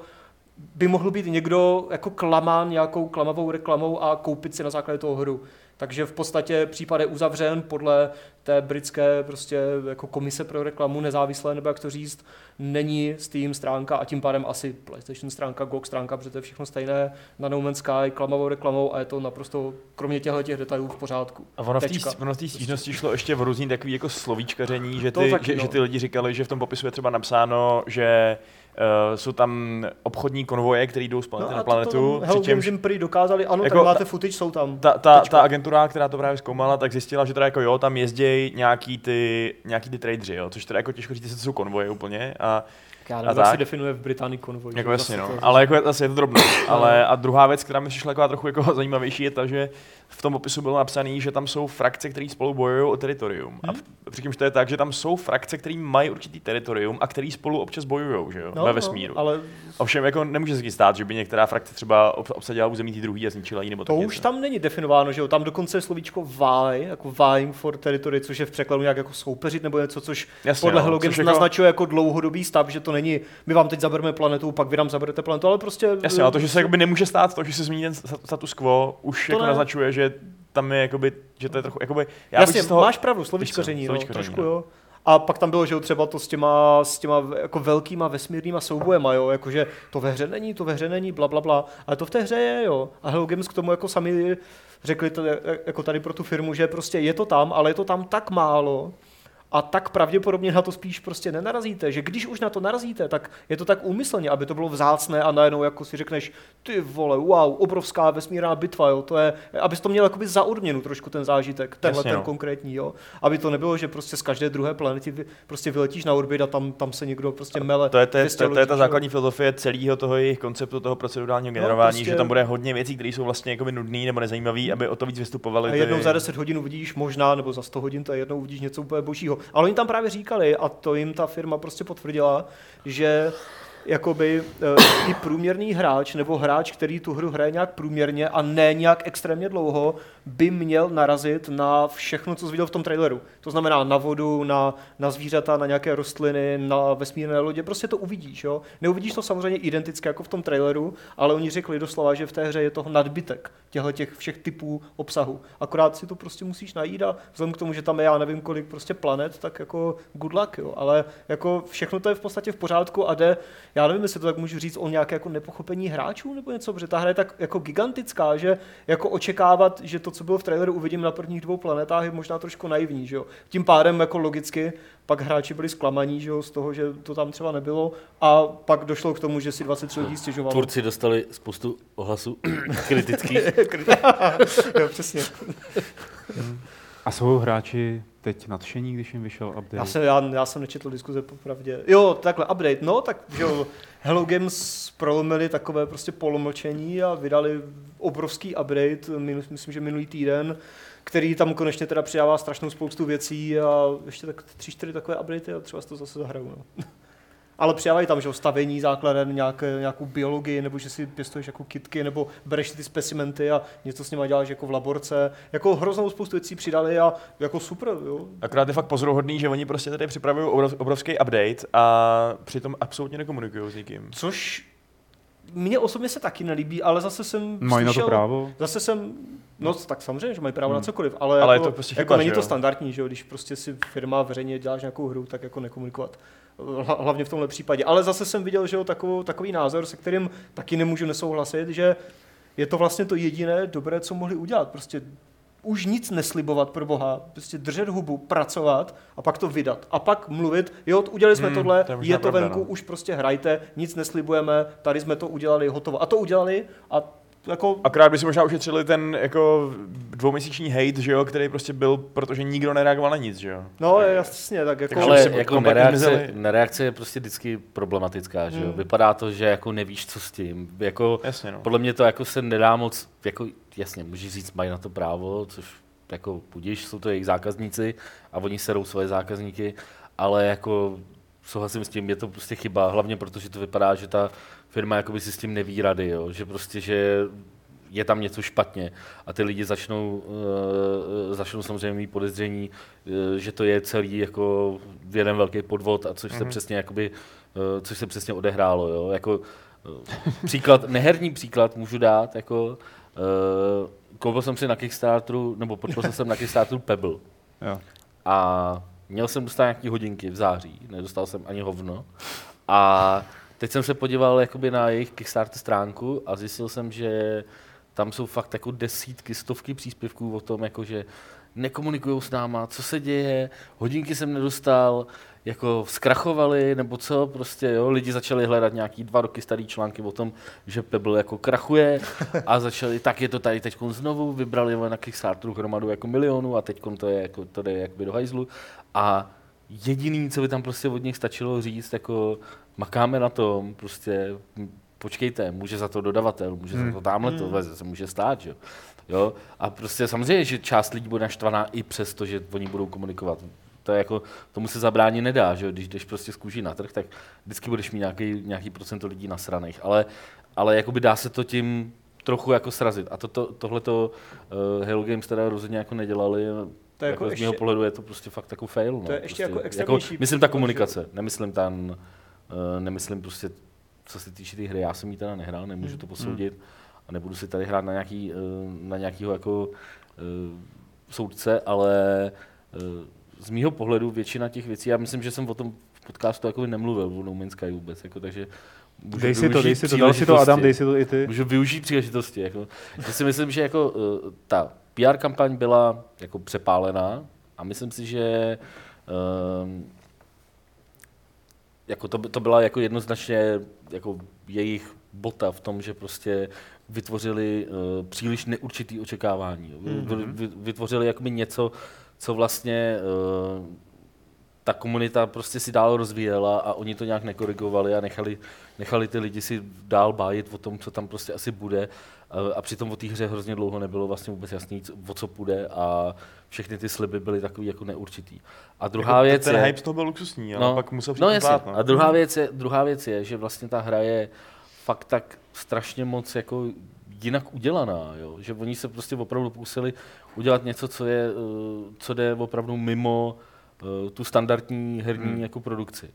by mohl být někdo jako klamán nějakou klamavou reklamou a koupit si na základě toho hru. Takže v podstatě případ je uzavřen podle té britské prostě jako komise pro reklamu nezávislé, nebo jak to říct, není Steam stránka a tím pádem asi PlayStation stránka, GOG stránka, protože to je všechno stejné, na No Man's Sky, klamavou reklamou a je to naprosto, kromě těchto těch detailů v pořádku. A ono v té stížnosti šlo ještě v různý takový jako slovíčkaření, že ty, taky, že, no. že ty lidi říkali, že v tom popisu je třeba napsáno, že Uh, jsou tam obchodní konvoje, které jdou z planety no na planetu. To, to přičemž, jim prý dokázali, ano, jako, tady máte footage, jsou tam. Ta, ta, ta, agentura, která to právě zkoumala, tak zjistila, že teda jako jo, tam jezdí nějaký ty, nějaký ty tradeři, jo, což teda jako těžko říct, to jsou konvoje úplně. A já nevím, a tak. definuje v Británii konvoj. Jako jasně, no. Ale jako je, je to drobné. ale a druhá věc, která mi přišla jako trochu jako [LAUGHS] zajímavější, je ta, že v tom popisu bylo napsané, že tam jsou frakce, které spolu bojují o teritorium. Hmm. A přičemž to je tak, že tam jsou frakce, které mají určitý teritorium a které spolu občas bojují, že jo, no, ve no, vesmíru. No, ale... Ovšem jako nemůže se stát, že by některá frakce třeba obsadila území té druhé a zničila ji nebo To už tam není definováno, že jo, tam dokonce je slovíčko vie, jako vying for territory, což je v překladu nějak jako soupeřit nebo něco, což Jasně, podle no, Hello Games jako... naznačuje jako dlouhodobý stav, že to není, my vám teď zabereme planetu, pak vy nám zaberete planetu, ale prostě... Jasně, ale to, že se jakoby nemůže stát, to, že se změní ten status quo, už to jako ne. naznačuje, že tam je jakoby, že to je trochu, jakoby, já Jasně, toho, máš pravdu, slovičkaření, no, trošku no. jo. A pak tam bylo, že třeba to s těma, s těma jako velkýma vesmírnýma soubojema, jo, jakože to ve hře není, to ve hře není, bla, bla, bla, ale to v té hře je, jo. A Hello Games k tomu jako sami řekli to, jako tady pro tu firmu, že prostě je to tam, ale je to tam tak málo, a tak pravděpodobně na to spíš prostě nenarazíte, že když už na to narazíte, tak je to tak úmyslně, aby to bylo vzácné a najednou jako si řekneš, ty vole, wow, obrovská vesmírná bitva, jo, to je, abys to měl jakoby za odměnu trošku ten zážitek, tenhle Jasně, ten no. konkrétní, jo, aby to nebylo, že prostě z každé druhé planety prostě vyletíš na orbit a tam, tam se někdo prostě mele. To je, to, je, to, to je ta základní filozofie celého toho jejich konceptu, toho procedurálního no, generování, no, prostě... že tam bude hodně věcí, které jsou vlastně jakoby nudné nebo nezajímavé, aby o to víc vystupovali. A jednou ty... za 10 hodin uvidíš možná, nebo za 100 hodin, to je jednou uvidíš něco úplně božího. Ale oni tam právě říkali, a to jim ta firma prostě potvrdila, že jakoby uh, i průměrný hráč nebo hráč, který tu hru hraje nějak průměrně a ne nějak extrémně dlouho, by měl narazit na všechno, co jsi viděl v tom traileru. To znamená na vodu, na, na zvířata, na nějaké rostliny, na vesmírné lodě, prostě to uvidíš. Jo? Neuvidíš to samozřejmě identicky jako v tom traileru, ale oni řekli doslova, že v té hře je toho nadbytek těchto těch všech typů obsahu. Akorát si to prostě musíš najít a vzhledem k tomu, že tam je já nevím kolik prostě planet, tak jako good luck, jo. Ale jako všechno to je v podstatě v pořádku a jde, já nevím, jestli to tak můžu říct o nějaké jako nepochopení hráčů nebo něco, protože ta hra je tak jako gigantická, že jako očekávat, že to, co bylo v traileru, uvidím na prvních dvou planetách, je možná trošku naivní, že jo. Tím pádem jako logicky pak hráči byli zklamaní že jo, z toho, že to tam třeba nebylo a pak došlo k tomu, že si 23 lidí stěžovalo. Tvůrci dostali spoustu ohlasů [COUGHS] kritických. [LAUGHS] jo, přesně. [LAUGHS] A jsou hráči teď nadšení, když jim vyšel update? Já, se, já, já jsem nečetl diskuze popravdě. Jo, takhle, update, no, tak jo, Hello Games prolomili takové prostě polomlčení a vydali obrovský update, myslím, že minulý týden, který tam konečně teda přidává strašnou spoustu věcí a ještě tak tři, čtyři takové updaty a třeba si to zase zahraju. No. Ale přidávají tam, že stavění základen, nějaké, nějakou biologii, nebo že si pěstuješ jako kitky, nebo bereš ty specimenty a něco s nimi děláš jako v laborce. Jako hroznou spoustu věcí přidali a jako super, jo. Akorát je fakt pozoruhodný, že oni prostě tady připravují obrov, obrovský update a přitom absolutně nekomunikují s nikým. Což mně osobně se taky nelíbí, ale zase jsem Mají slyšel, na to právo? Zase jsem, no tak samozřejmě, že mají právo hmm. na cokoliv, ale, Ale je jako, to prostě jako chyba, není že to standardní, že jo, když prostě si firma veřejně děláš nějakou hru, tak jako nekomunikovat. Hla- Hlavně v tomhle případě. Ale zase jsem viděl, že jo, takovou, takový názor, se kterým taky nemůžu nesouhlasit, že je to vlastně to jediné dobré, co mohli udělat. Prostě už nic neslibovat pro Boha, prostě držet hubu, pracovat a pak to vydat. A pak mluvit, jo, udělali jsme Hmm, tohle, to je je, to pravda, venku, no. už prostě hrajte, nic neslibujeme, tady jsme to udělali, hotovo. A to udělali a jako Akorát by si možná ušetřili ten jako dvouměsíční hate, že jo, který prostě byl, protože nikdo nereagoval na nic, že jo. No, jasně, tak jako... Takže Ale jako nereakce, nereakce je prostě vždycky problematická, že jo? Hmm. Vypadá to, že jako nevíš, co s tím. Jako, Jasně, no. podle mě to jako se nedá moc, jako jasně, můžeš říct, mají na to právo, což jako budíš, jsou to jejich zákazníci a oni serou svoje zákazníky, ale jako souhlasím s tím, je to prostě chyba, hlavně protože to vypadá, že ta firma jakoby si s tím neví rady, jo? že prostě, že je tam něco špatně a ty lidi začnou, uh, začnou samozřejmě mít podezření, uh, že to je celý jako jeden velký podvod a což se Mhm. přesně jakoby, uh, což se přesně odehrálo, jo? jako uh, příklad, [LAUGHS] neherní příklad můžu dát, jako uh, koupil jsem si na Kickstarteru, nebo podpořil jsem na Kickstarteru Pebble Jo. a měl jsem dostat nějaký hodinky v září, nedostal jsem ani hovno. A teď jsem se podíval jakoby na jejich Kickstarter stránku a zjistil jsem, že tam jsou fakt jako desítky, stovky příspěvků o tom, jako že nekomunikují s náma, co se děje, hodinky jsem nedostal, jako zkrachovali, nebo co, prostě jo, lidi začali hledat nějaký dva roky starý články o tom, že Pebble jako krachuje [LAUGHS] a začali, tak je to tady teď znovu, vybrali na Kickstarteru hromadu jako milionů a teď to je jako, to jde jakoby do hajzlu. A jediný, co by tam prostě od nich stačilo říct, jako makáme na tom, prostě počkejte, může za to dodavatel, může za to tamhle to, Hmm. se může stát, že jo. jo. A prostě samozřejmě, že část lidí bude naštvaná i přesto, že oni budou komunikovat. To je jako, tomu se zabránit nedá, že jo? když jdeš prostě z kůží na trh, tak vždycky budeš mít nějaký, nějaký procento lidí nasraných, ale, ale jakoby dá se to tím trochu jako srazit. A to, to, tohleto uh, Hello Games teda rozhodně jako nedělali. To je jako, jako z mého ještě- pohledu je to prostě fakt jako fail. No. To je ještě prostě, jako extrémnější Myslím ta komunikace, nemyslím tam, uh, nemyslím prostě, co se týče té hry, já jsem ji teda nehrál, nemůžu Hmm. to posoudit a nebudu si tady hrát na, nějaký, uh, na nějakýho jako uh, soudce, ale uh, z mýho pohledu většina těch věcí, já myslím, že jsem o tom v podcastu jako nemluvil o No Man's Sky vůbec, jako, takže můžu Dej si to, využít dej si to, dej si to Adam, dej si to i ty. Můžu využít příležitosti. Jako. Já si myslím, že jako, uh, ta PR kampaň byla jako přepálená a myslím si, že um, jako to, to byla jako jednoznačně jako jejich bota v tom, že prostě vytvořili uh, příliš neurčitý očekávání. Mhm. Vy, vytvořili jakoby něco, co vlastně uh, ta komunita prostě si dál rozvíjela a oni to nějak nekorigovali a nechali, nechali ty lidi si dál bájit o tom, co tam prostě asi bude. A, přitom o té hře hrozně dlouho nebylo vlastně vůbec jasný, o co půjde a všechny ty sliby byly takový jako neurčitý. A druhá jako věc ten je... hype z toho byl luxusní, ale No, pak musel No jasně. plát, no. A druhá věc, je, druhá věc je, že vlastně ta hra je fakt tak strašně moc jako jinak udělaná, jo? že oni se prostě opravdu pokusili udělat něco, co, je, eh, co jde opravdu mimo eh, tu standardní herní hmm. jako produkci.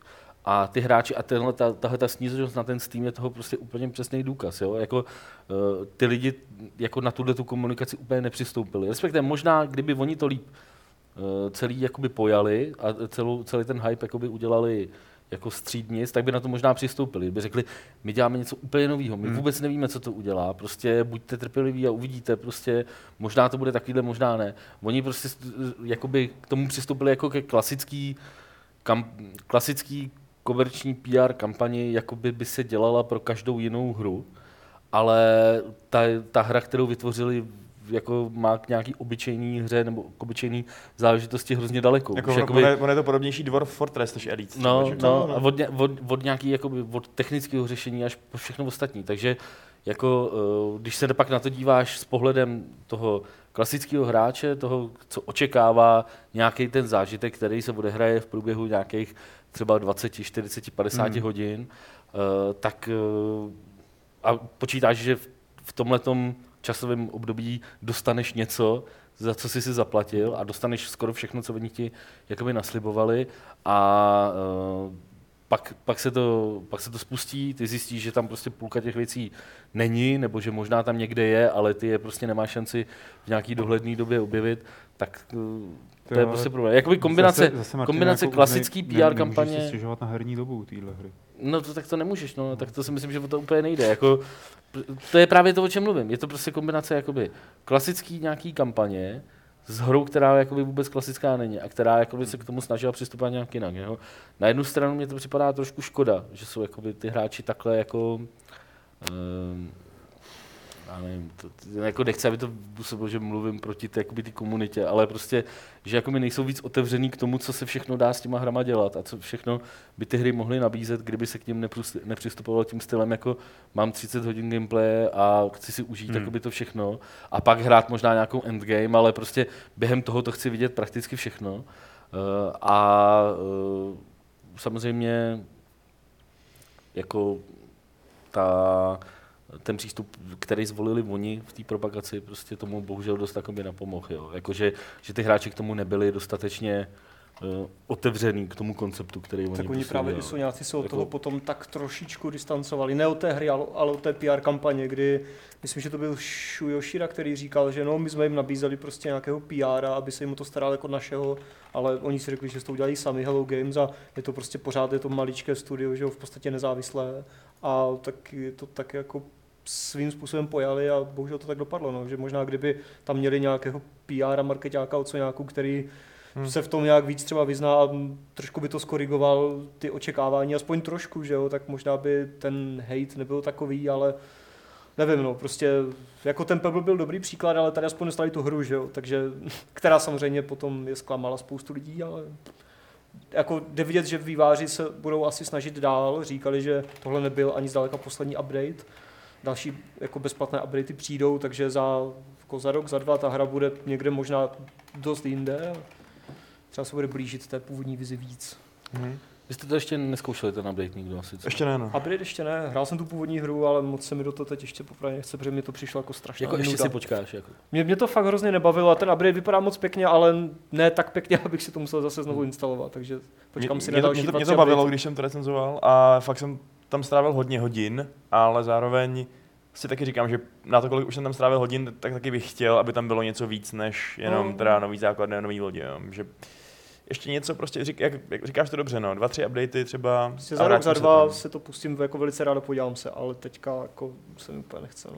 A ty hráči a tenhle, ta, tahle ta sníženost na ten Steam je toho prostě úplně přesný důkaz. Jo? Jako, uh, ty lidi jako na tuhle tu komunikaci úplně nepřistoupili. Respektive možná, kdyby oni to líp uh, celý jakoby pojali a celou, celý ten hype jakoby udělali jako střídnic, tak by na to možná přistoupili. By řekli, my děláme něco úplně nového, my hmm. vůbec nevíme, co to udělá, prostě buďte trpěliví a uvidíte, prostě možná to bude takovýhle, možná ne. Oni prostě jakoby k tomu přistoupili jako ke klasický, kam, klasický komerční PR kampani, jako by, by se dělala pro každou jinou hru, ale ta, ta hra, kterou vytvořili, jako má k nějaký obyčejný hře nebo k obyčejný záležitosti hrozně daleko. Jako, ono, jakoby, ono je to podobnější Dwarf Fortress než Elite. No, no, no, a od, od, od nějaký, jakoby, od technického řešení až po všechno ostatní. Takže jako, eh, když se pak na to díváš s pohledem toho klasického hráče, toho, co očekává nějaký ten zážitek, který se odehraje v průběhu nějakých třeba 20, 40, 50 hmm. hodin, uh, tak uh, a počítáš, že v, v tomhletom časovém období dostaneš něco, za co jsi si zaplatil a dostaneš skoro všechno, co oni ti jakoby naslibovali a uh, pak, pak, se to, pak se to spustí, ty zjistíš, že tam prostě půlka těch věcí není, nebo že možná tam někde je, ale ty je prostě nemáš šanci v nějaký dohledné době objevit, tak to, to je prostě problém. Jakoby kombinace, zase, zase kombinace jako klasický PR ne, kampaně. Nemůžeš si stěžovat na herní dobu téhle hry. No to tak to nemůžeš, no, tak to si myslím, že to úplně nejde. Jako, to je právě to, o čem mluvím. Je to prostě kombinace jakoby klasický nějaký kampaně s hrou, která jakoby vůbec klasická není a která jakoby se k tomu snažila přistupovat nějak jinak. Jo? Na jednu stranu mě to připadá trošku škoda, že jsou jakoby ty hráči takhle jako um, já nevím, to, jako nechci, aby to působilo, že mluvím proti té, jakoby, ty komunitě, ale prostě, že jako mi nejsou víc otevřený k tomu, co se všechno dá s těma hrama dělat a co všechno by ty hry mohly nabízet, kdyby se k ním nepřistupovalo tím stylem, jako mám 30 hodin gameplay a chci si užít hmm. to všechno a pak hrát možná nějakou endgame, ale prostě během toho to chci vidět prakticky všechno. Uh, a uh, samozřejmě jako ta ten přístup, který zvolili oni v té propagaci, prostě tomu bohužel dost by napomohl. Jo. Jako, že, ty hráči k tomu nebyli dostatečně uh, otevřený k tomu konceptu, který oni Tak oni právě i nějaký se od jako... toho potom tak trošičku distancovali. Ne od té hry, ale, ale od té PR kampaně, kdy myslím, že to byl Shuyoshira, který říkal, že no, my jsme jim nabízeli prostě nějakého PR, aby se jim to staral jako našeho, ale oni si řekli, že to udělají sami Hello Games a je to prostě pořád je to maličké studio, že jo, v podstatě nezávislé a tak je to tak jako svým způsobem pojali a bohužel to tak dopadlo, no, že možná kdyby tam měli nějakého PR a marketáka od nějakou, který hmm. se v tom nějak víc třeba vyzná a trošku by to skorigoval ty očekávání, aspoň trošku, že jo, tak možná by ten hate nebyl takový, ale nevím, no, prostě jako ten Pebble byl dobrý příklad, ale tady aspoň dostali tu hru, že jo, takže, [LAUGHS] která samozřejmě potom je zklamala spoustu lidí, ale jako jde vidět, že výváři se budou asi snažit dál, říkali, že tohle nebyl ani zdaleka poslední update, další jako bezplatné updaty přijdou, takže za, jako za rok, za dva ta hra bude někde možná dost jinde. Třeba se bude blížit té původní vizi víc. Mm-hmm. Vy jste to ještě neskoušeli, ten update nikdo asi? Co? Ještě ne, no. Update ještě ne. Hrál jsem tu původní hru, ale moc se mi do toho teď ještě popravdě nechce, protože mi to přišlo jako strašně. Jako ještě si počkáš. Jako. Mě, mě, to fakt hrozně nebavilo a ten update vypadá moc pěkně, ale ne tak pěkně, [LAUGHS] abych si to musel zase znovu instalovat, takže počkám mě, si na další mě to, mě to bavilo, když jsem to recenzoval a fakt jsem tam strávil hodně hodin, ale zároveň si taky říkám, že na to, kolik už jsem tam strávil hodin, tak taky bych chtěl, aby tam bylo něco víc, než jenom no. teda nový základ a nový lodě. Jo. Že ještě něco prostě, řík, jak, jak, říkáš to dobře, no, dva, tři updaty třeba. Prostě za rok, za dva se, se to pustím, jako velice rád podívám se, ale teďka jako se mi úplně nechce. No.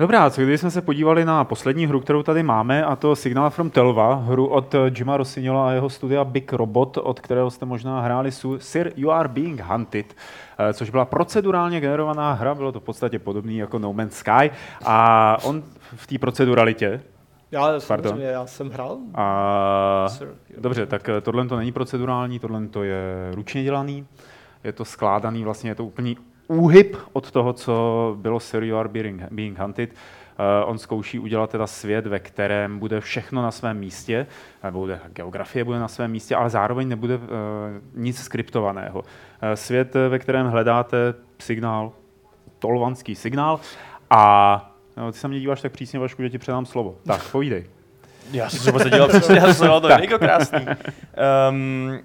Dobrá, co když jsme se podívali na poslední hru, kterou tady máme, a to Signal from Telva, hru od Jima Rossignola a jeho studia Big Robot, od kterého jste možná hráli Sir You Are Being Hunted, eh, což byla procedurálně generovaná hra, bylo to v podstatě podobný jako No Man's Sky, a on v té proceduralitě, já, Pardon. já jsem hrál. A... Sir, Dobře, tak eh, tohle to není procedurální, tohle to je ručně dělaný, je to skládaný, vlastně je to úplný úhyb od toho, co bylo Sir You Are Being, being Hunted. Uh, on zkouší udělat teda svět, ve kterém bude všechno na svém místě, nebo bude, geografie bude na svém místě, ale zároveň nebude uh, nic skriptovaného. Uh, svět, ve kterém hledáte signál, tolvanský signál, A no, ty se mě díváš tak přísně, Vašku, že ti předám slovo. Tak, povídej. Já jsem se vůbec nedělal přesně, já jsem se to je jako krásný. Um,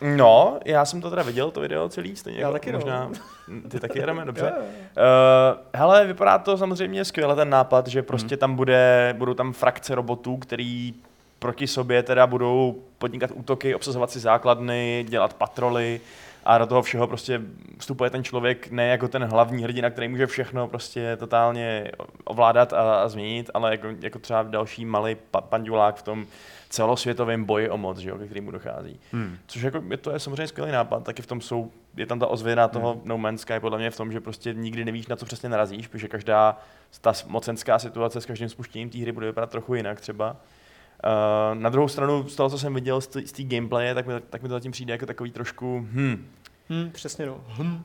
no, já jsem to teda viděl, to video celý, stejně Já jako taky, no. možná. Ty taky jedeme, dobře. Jo, jo. Uh, hele, vypadá to samozřejmě skvěle ten nápad, že prostě tam bude, budou tam frakce robotů, který proti sobě teda budou podnikat útoky, obsazovat si základny, dělat patroly a do toho všeho prostě vstupuje ten člověk ne jako ten hlavní hrdina, který může všechno prostě totálně ovládat a, a změnit, ale jako, jako třeba další malý pa, pandulák v tom celosvětovém boji o moc, že jo, ke kterému dochází. Hmm. Což jako, je, to je samozřejmě skvělý nápad, taky v tom jsou, je tam ta ozvěna toho Hmm. No Man's Sky podle mě v tom, že prostě nikdy nevíš, na co přesně narazíš, protože každá ta mocenská situace s každým spuštěním té hry bude vypadat trochu jinak třeba. Uh, na druhou stranu, z toho, co jsem viděl z té- gameplaye, tak mi, tak mi to zatím přijde jako takový trošku, hm, Hm, přesně no. Hm.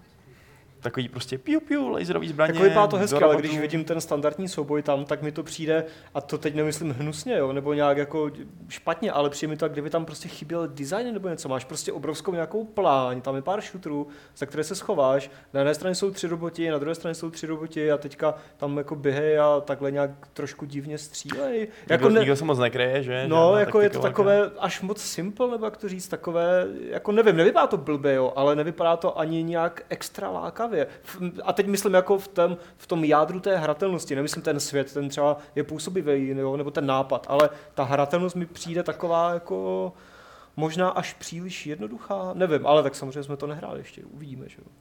Takový prostě piu piu, laserový zbraně. Jako vypadá to hezky, ale když vidím ten standardní souboj tam, tak mi to přijde, a to teď nemyslím hnusně, jo, nebo nějak jako špatně, ale přijde mi to, kdyby tam prostě chyběl design nebo něco. Máš prostě obrovskou nějakou pláň, tam je pár šutrů, za které se schováš. Na jedné straně jsou tři roboti, na druhé straně jsou tři roboti a teďka tam jako běhej a takhle nějak trošku divně střílej. Jako nikdo, ne, nikdo se moc nekryje, že? No, Žádná jako je to takové až moc simple, nebo jak to říct, takové, jako nevím, nevypadá to blbě, jo, ale nevypadá to ani nějak extra lákavě. F- A teď myslím jako v tom, v tom jádru té hratelnosti, nemyslím ten svět, ten třeba je působivý, jo, nebo ten nápad, ale ta hratelnost mi přijde taková jako možná až příliš jednoduchá, nevím, ale tak samozřejmě jsme to nehráli ještě, uvidíme, že jo.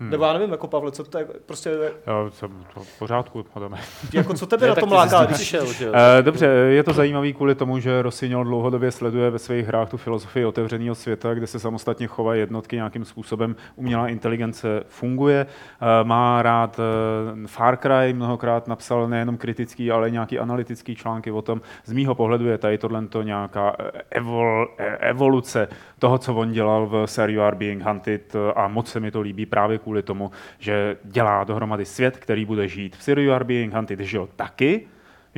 Hmm. Nebo já nevím, jako Pavle, co to je, prostě, Jo, co, to v pořádku, jdeme. jako co tebe Ne, na tom láká? když- přišel, že jo. Eh, Dobře, je to zajímavý kvůli tomu, že Rossignol dlouhodobě sleduje ve svých hrách tu filozofii otevřeného světa, kde se samostatně chovají jednotky nějakým způsobem. Umělá inteligence funguje. Eh, Má rád eh, Far Cry, mnohokrát napsal nejenom kritický, ale nějaký analytický články o tom. Z mýho pohledu je tady tohle nějaká eh, evol, evoluce toho, co on dělal v sérii You Are Being Hunted a moc se mi to líbí právě kvůli tomu, že dělá dohromady svět, který bude žít. V Are Being Hunted žil taky,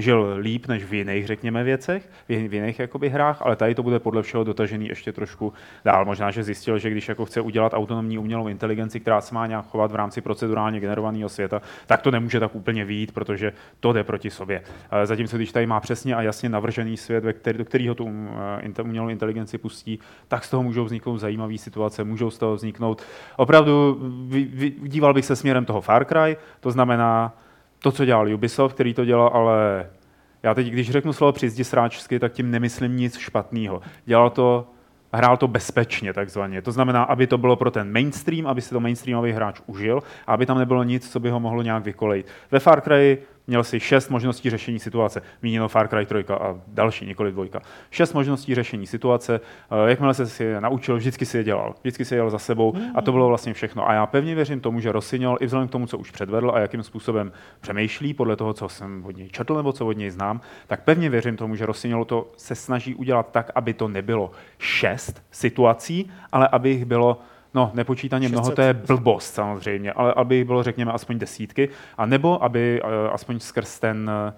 žil líp než v jiných, řekněme, věcech, v jin- v jiných jakoby, hrách, ale tady to bude podle všeho dotažený ještě trošku dál. Možná, že zjistil, že když jako chce udělat autonomní umělou inteligenci, která se má nějak chovat v rámci procedurálně generovaného světa, tak to nemůže tak úplně výjít, protože to jde proti sobě. Eh, Zatímco když tady má přesně a jasně navržený svět, ve který, do kterého tu eh, umělou inteligenci pustí, tak z toho můžou vzniknout zajímavé situace, můžou z toho vzniknout. Opravdu díval bych se směrem toho Far Cry, to znamená to, co dělal Ubisoft, který to dělal, ale já teď, když řeknu slovo přizdi sráčsky, tak tím nemyslím nic špatného. Dělal to, hrál to bezpečně takzvaně. To znamená, aby to bylo pro ten mainstream, aby si to mainstreamový hráč užil aby tam nebylo nic, co by ho mohlo nějak vykolejit. Ve Far Cry měl si šest možností řešení situace. Míněno Far Cry 3 a další, nikoli dvojka. Šest možností řešení situace. Eh, Jakmile se si je naučil, vždycky si je dělal. Vždycky si je jel za sebou a to bylo vlastně všechno. A já pevně věřím tomu, že Rossignol, i vzhledem k tomu, co už předvedl a jakým způsobem přemýšlí, podle toho, co jsem od něj četl nebo co od něj znám, tak pevně věřím tomu, že Rossignol to se snaží udělat tak, aby to nebylo šest situací, ale aby jich bylo No, nepočítaně mnoho, 600. to je blbost samozřejmě, ale aby jich bylo, řekněme, aspoň desítky, a nebo aby eh, aspoň skrz ten, eh,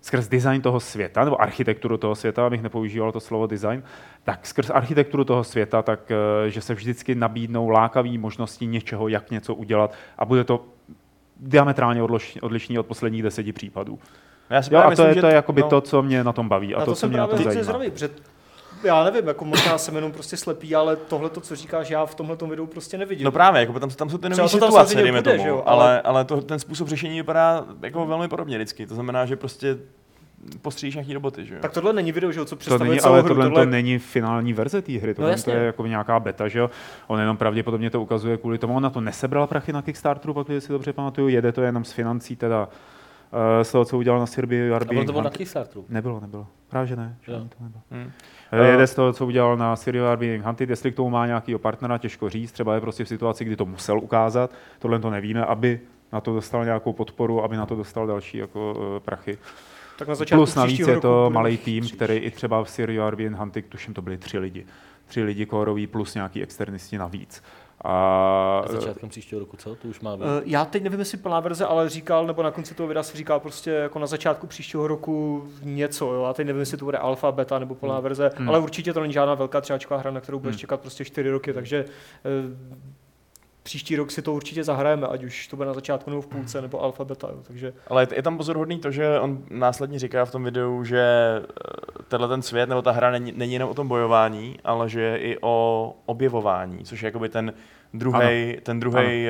skrz design toho světa, nebo architekturu toho světa, abych nepoužíval to slovo design, tak skrz architekturu toho světa, tak eh, že se vždycky nabídnou lákavé možnosti něčeho, jak něco udělat a bude to diametrálně odlišný od posledních deseti případů. Já si Jo, a to je, že to je jakoby no, to, co mě na tom baví a na to, to, co jsem mě na tom zajímá. zdravý, protože já nevím, jako možná jsem jenom prostě slepý, ale tohle, to, co říkáš, já v tomhle videu prostě nevidím. No právě, jako tam, tam jsou ty nové to tam situace, dejme bude, tomu, že jo, ale, ale- ale to, ten způsob řešení vypadá jako velmi podobně vždycky. To znamená, že prostě postříš nějaký roboty, že jo? Tak tohle není video, že jo, co To představuje není, celou ale hru. tohle, tohle to není finální verze té hry, tohle to jasně. je jako nějaká beta, že jo? On jenom pravděpodobně to ukazuje kvůli tomu, on na to nesebral prachy na Kickstarteru, pak si dobře pamatuju, jede to jenom z financí, teda uh, z toho, co udělal na Sirby A bylo to bylo na Kickstarteru. Nebylo, nebylo. Právě že ne. Že to nebylo. Hm. Eh, Jede z toho, co udělal na Serial Being Hunted, jestli k tomu má nějakého partnera, těžko říct, třeba je prostě v situaci, kdy to musel ukázat, tohle to nevíme, aby na to dostal nějakou podporu, aby na to dostal další jako uh, prachy. tak na začátku Plus navíc je to malý tým, příští. který i třeba v Serial Being Hunted, tuším, to byli tři lidi. Tři lidi kóroví plus nějaký externisti navíc. A, A začátkem příštího roku, co? To už má být. Eh, Já teď nevím, jestli plná verze, ale říkal, nebo na konci toho videa se říká prostě jako na začátku příštího roku něco, jo. A teď nevím, jestli to bude alfa, beta nebo plná verze, ale určitě to není žádná velká třáčková hra, na kterou budeš čekat prostě čtyři roky, takže eh, příští rok si to určitě zahrajeme, ať už to bude na začátku nebo v půlce, nebo alfa beta, jo. takže Ale je, tam pozoruhodný to, že on následně říká v tom videu, že eh, tenhle ten svět nebo ta hra není, není jenom o tom bojování, ale že je i o objevování, což je jakoby ten druhý ten druhý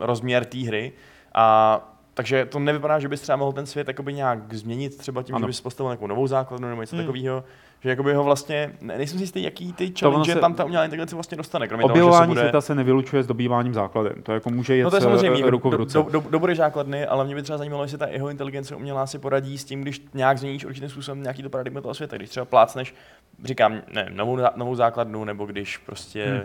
rozměr té hry. A takže to nevypadá, že bys třeba mohl ten svět jakoby nějak změnit, třeba tím, ano. že bys postavil nějakou novou základnu nebo něco hmm. takového. Že jakoby ho vlastně, nejsem si jistý, jaký ty challenge se, tam ta umělá integrace vlastně dostane. Kromě objevování toho, že se bude... světa se nevylučuje s dobýváním základem. To jako může jít no to je samozřejmě eh, ruku v ruce. Do, do, do, do základny, ale mě by třeba zajímalo, jestli ta jeho inteligence umělá si poradí s tím, když nějak změníš určitým způsobem nějaký to paradigma toho světa. Když třeba plácneš, říkám, ne, novou, novou základnu, nebo když prostě hmm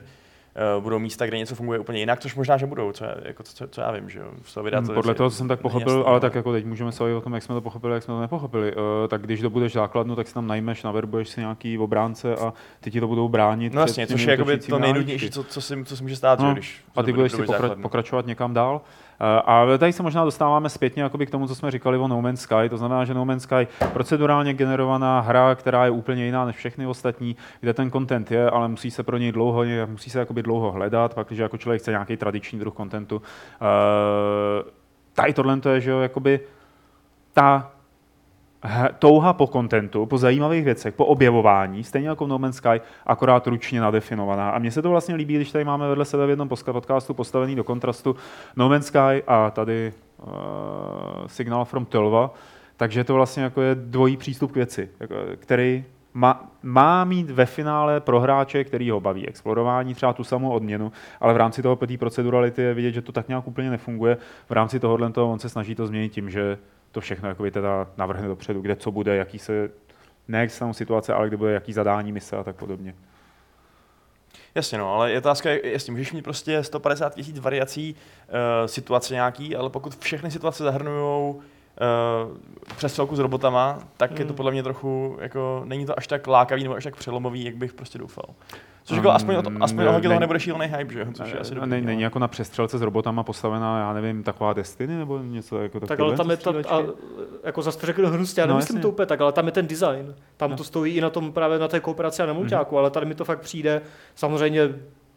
budou místa, kde něco funguje úplně jinak, což možná, že budou, co, já, jako, co, co já vím, že jo. Z toho videa, to Podle toho, co jsem tak pochopil, jasný, ale no. tak jako teď můžeme se o tom, jak jsme to pochopili, jak jsme to nepochopili. Uh, tak když dobudeš základnu, tak si tam najmeš, naverbuješ si nějaký obránce a ty ti to budou bránit. No jasně, což je jakoby to nejdůležitější, co, co, si, co si může stát, no, že, když A ty budeš si pokra- pokračovat někam dál. Eh, a tady se možná dostáváme zpětně k tomu, co jsme říkali o No Man's Sky. To znamená, že No Man's Sky procedurálně generovaná hra, která je úplně jiná než všechny ostatní, kde ten content je, ale musí se pro něj dlouho, musí se dlouho hledat, pak, když jako člověk chce nějaký tradiční druh contentu. Uh, tady tohle to je, že jo, jakoby ta touha po kontentu, po zajímavých věcech, po objevování, stejně jako No Man's Sky, akorát ručně nadefinovaná. A mně se to vlastně líbí, když tady máme vedle sebe v jednom podcastu postavený do kontrastu No Man's Sky a tady uh, Signal from Telva, takže to vlastně jako je dvojí přístup k věci, jako, který má, má mít ve finále pro hráče, který ho baví explorování, třeba tu samou odměnu, ale v rámci toho té procedurality je vidět, že to tak nějak úplně nefunguje. V rámci tohohle toho on se snaží to změnit tím, že to všechno jakoby teda navrhne dopředu, kde co bude, jaký se, ne situace, ale kde bude jaký zadání mise a tak podobně. Jasně, no, ale je otázka, jasně, můžeš mít prostě 150 tisíc variací uh, situace nějaký, ale pokud všechny situace zahrnují uh, přestřelku s robotama, tak mm. je to hmm. podle mě trochu, jako, není to až tak lákavý nebo až tak přelomový, jak bych prostě doufal. Což jako aspoň, o to, aspoň ne, toho nebude šílený hype, že Což je asi dobrý, ne, není jako na přestřelce s robotama postavená, já nevím, taková Destiny nebo něco jako Tak ale tam je ta, a, jako zase to řekl hnusně, já no, nemyslím jasně. to úplně tak, ale tam je ten design. Tam no. to stojí i na tom právě na té kooperaci a na mulťáku, mm-hmm. ale tady mi to fakt přijde, samozřejmě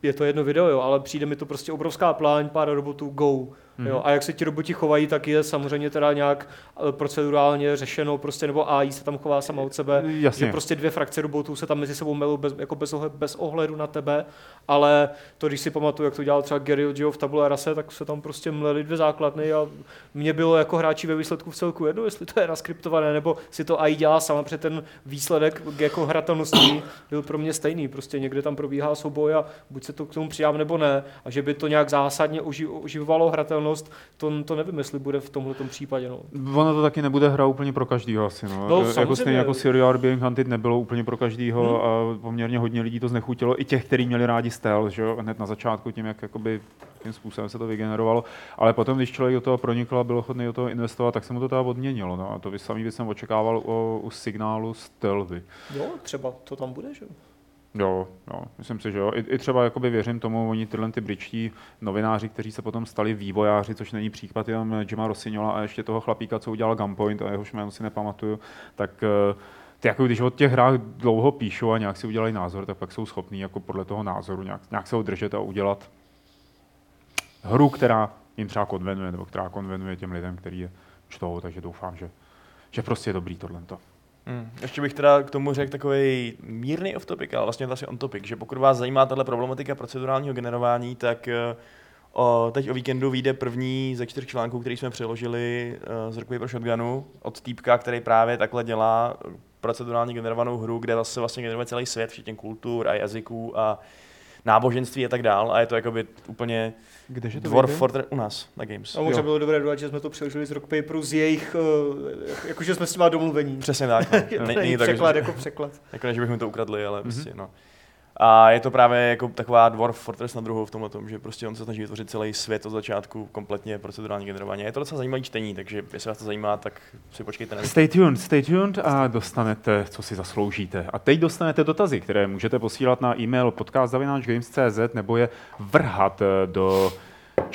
je to jedno video, jo, ale přijde mi to prostě obrovská pláň, pár robotů, go. Mm-hmm. Jo, a jak se ti roboti chovají, tak je samozřejmě teda nějak eh, procedurálně řešeno, prostě, nebo AI se tam chová sama od sebe, Jasně. že prostě dvě frakce robotů se tam mezi sebou melou bez, jako bez, ohled, bez ohledu na tebe, ale to, když si pamatuju, jak to dělal třeba Gary Joe v Tabula Rase, tak se tam prostě mleli dvě základny a mě bylo jako hráči ve výsledku v celku jedno, jestli to je naskriptované, nebo si to AI dělá sama, protože ten výsledek jako hratelnosti byl pro mě stejný, prostě někde tam probíhá souboj a buď se to k tomu přidám nebo ne, a že by to nějak zásadně oživovalo hratelnost viditelnost, to, to nevím, jestli bude v tomhle případě. No. Ono to taky nebude hra úplně pro každýho asi. No. no jako stejně jako Serial Being Hunted nebylo úplně pro každýho hmm. a poměrně hodně lidí to znechutilo. I těch, kteří měli rádi stealth, že jo? hned na začátku tím, jak jakoby tím způsobem se to vygenerovalo. Ale potom, když člověk do toho pronikl a byl ochotný do toho investovat, tak se mu to teda odměnilo. No. A to by samý bych jsem očekával u, u signálu stealthy. Jo, třeba to tam bude, že jo? Jo, jo, myslím si, že jo. I, i třeba jakoby věřím tomu, oni tyhle ty britští novináři, kteří se potom stali vývojáři, což není případ jenom Jima Rosignola a ještě toho chlapíka, co udělal Gunpoint, a jehož jméno si nepamatuju, tak eh, ty jako když od těch hrách dlouho píšou a nějak si udělají názor, tak pak jsou schopní jako podle toho názoru nějak, nějak se udržet a udělat hru, která jim třeba konvenuje, nebo která konvenuje těm lidem, který je čtou, takže doufám, že, že prostě je dobrý tohle. Hmm. Ještě bych teda k tomu řekl takový mírný off-topic, ale vlastně asi on-topic, že pokud vás zajímá tahle problematika procedurálního generování, tak eh, o, teď o víkendu vyjde první ze čtyř článků, který jsme přeložili uh, z Rokový pro Shotgunu od týpka, který právě takhle dělá procedurálně generovanou hru, kde zase vlastně generuje celý svět, včetně kultur a jazyků a náboženství a tak dál. A je to jakoby úplně Kdeže to Dwarf Fortress u nás na Games. A možná bylo dobré dodat, že jsme to přeložili z Rock Paperu z jejich, uh, jakože jsme s tím domluvení. Přesně tak. No. [LAUGHS] Není překlad tak, jako překlad. Jako ne, že bychom to ukradli, ale mm-hmm. prostě no. A je to právě jako taková Dwarf Fortress na druhou v tomhle tom, že prostě on se snaží vytvořit celý svět od začátku kompletně procedurální generování. Je to docela zajímavý čtení, takže jestli vás to zajímá, tak si počkejte. Na stay tuned, stay tuned a dostanete, co si zasloužíte. A teď dostanete dotazy, které můžete posílat na e-mail podcast.games.cz nebo je vrhat eh, do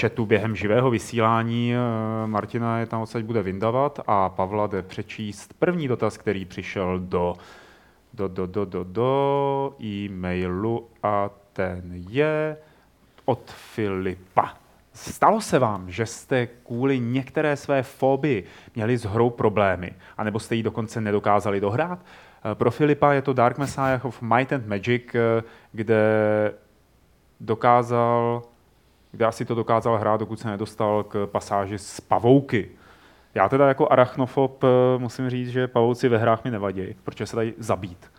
chatu během živého vysílání. Eh, Martina je tam odsaď bude vyndavat a Pavla jde přečíst první dotaz, který přišel do do, do, do, do, do e-mailu a ten je od Filipa. Stalo se vám, že jste kvůli některé své fobii měli s hrou problémy, anebo jste ji dokonce nedokázali dohrát? Eh, Pro Filipa je to Dark Messiah of Might and Magic, eh, kde dokázal, kde asi to dokázal hrát, dokud se nedostal k pasáži z pavouky. Já teda jako arachnofob eh, musím říct, že pavouci ve hrách mi nevadí, protože se dají zabít.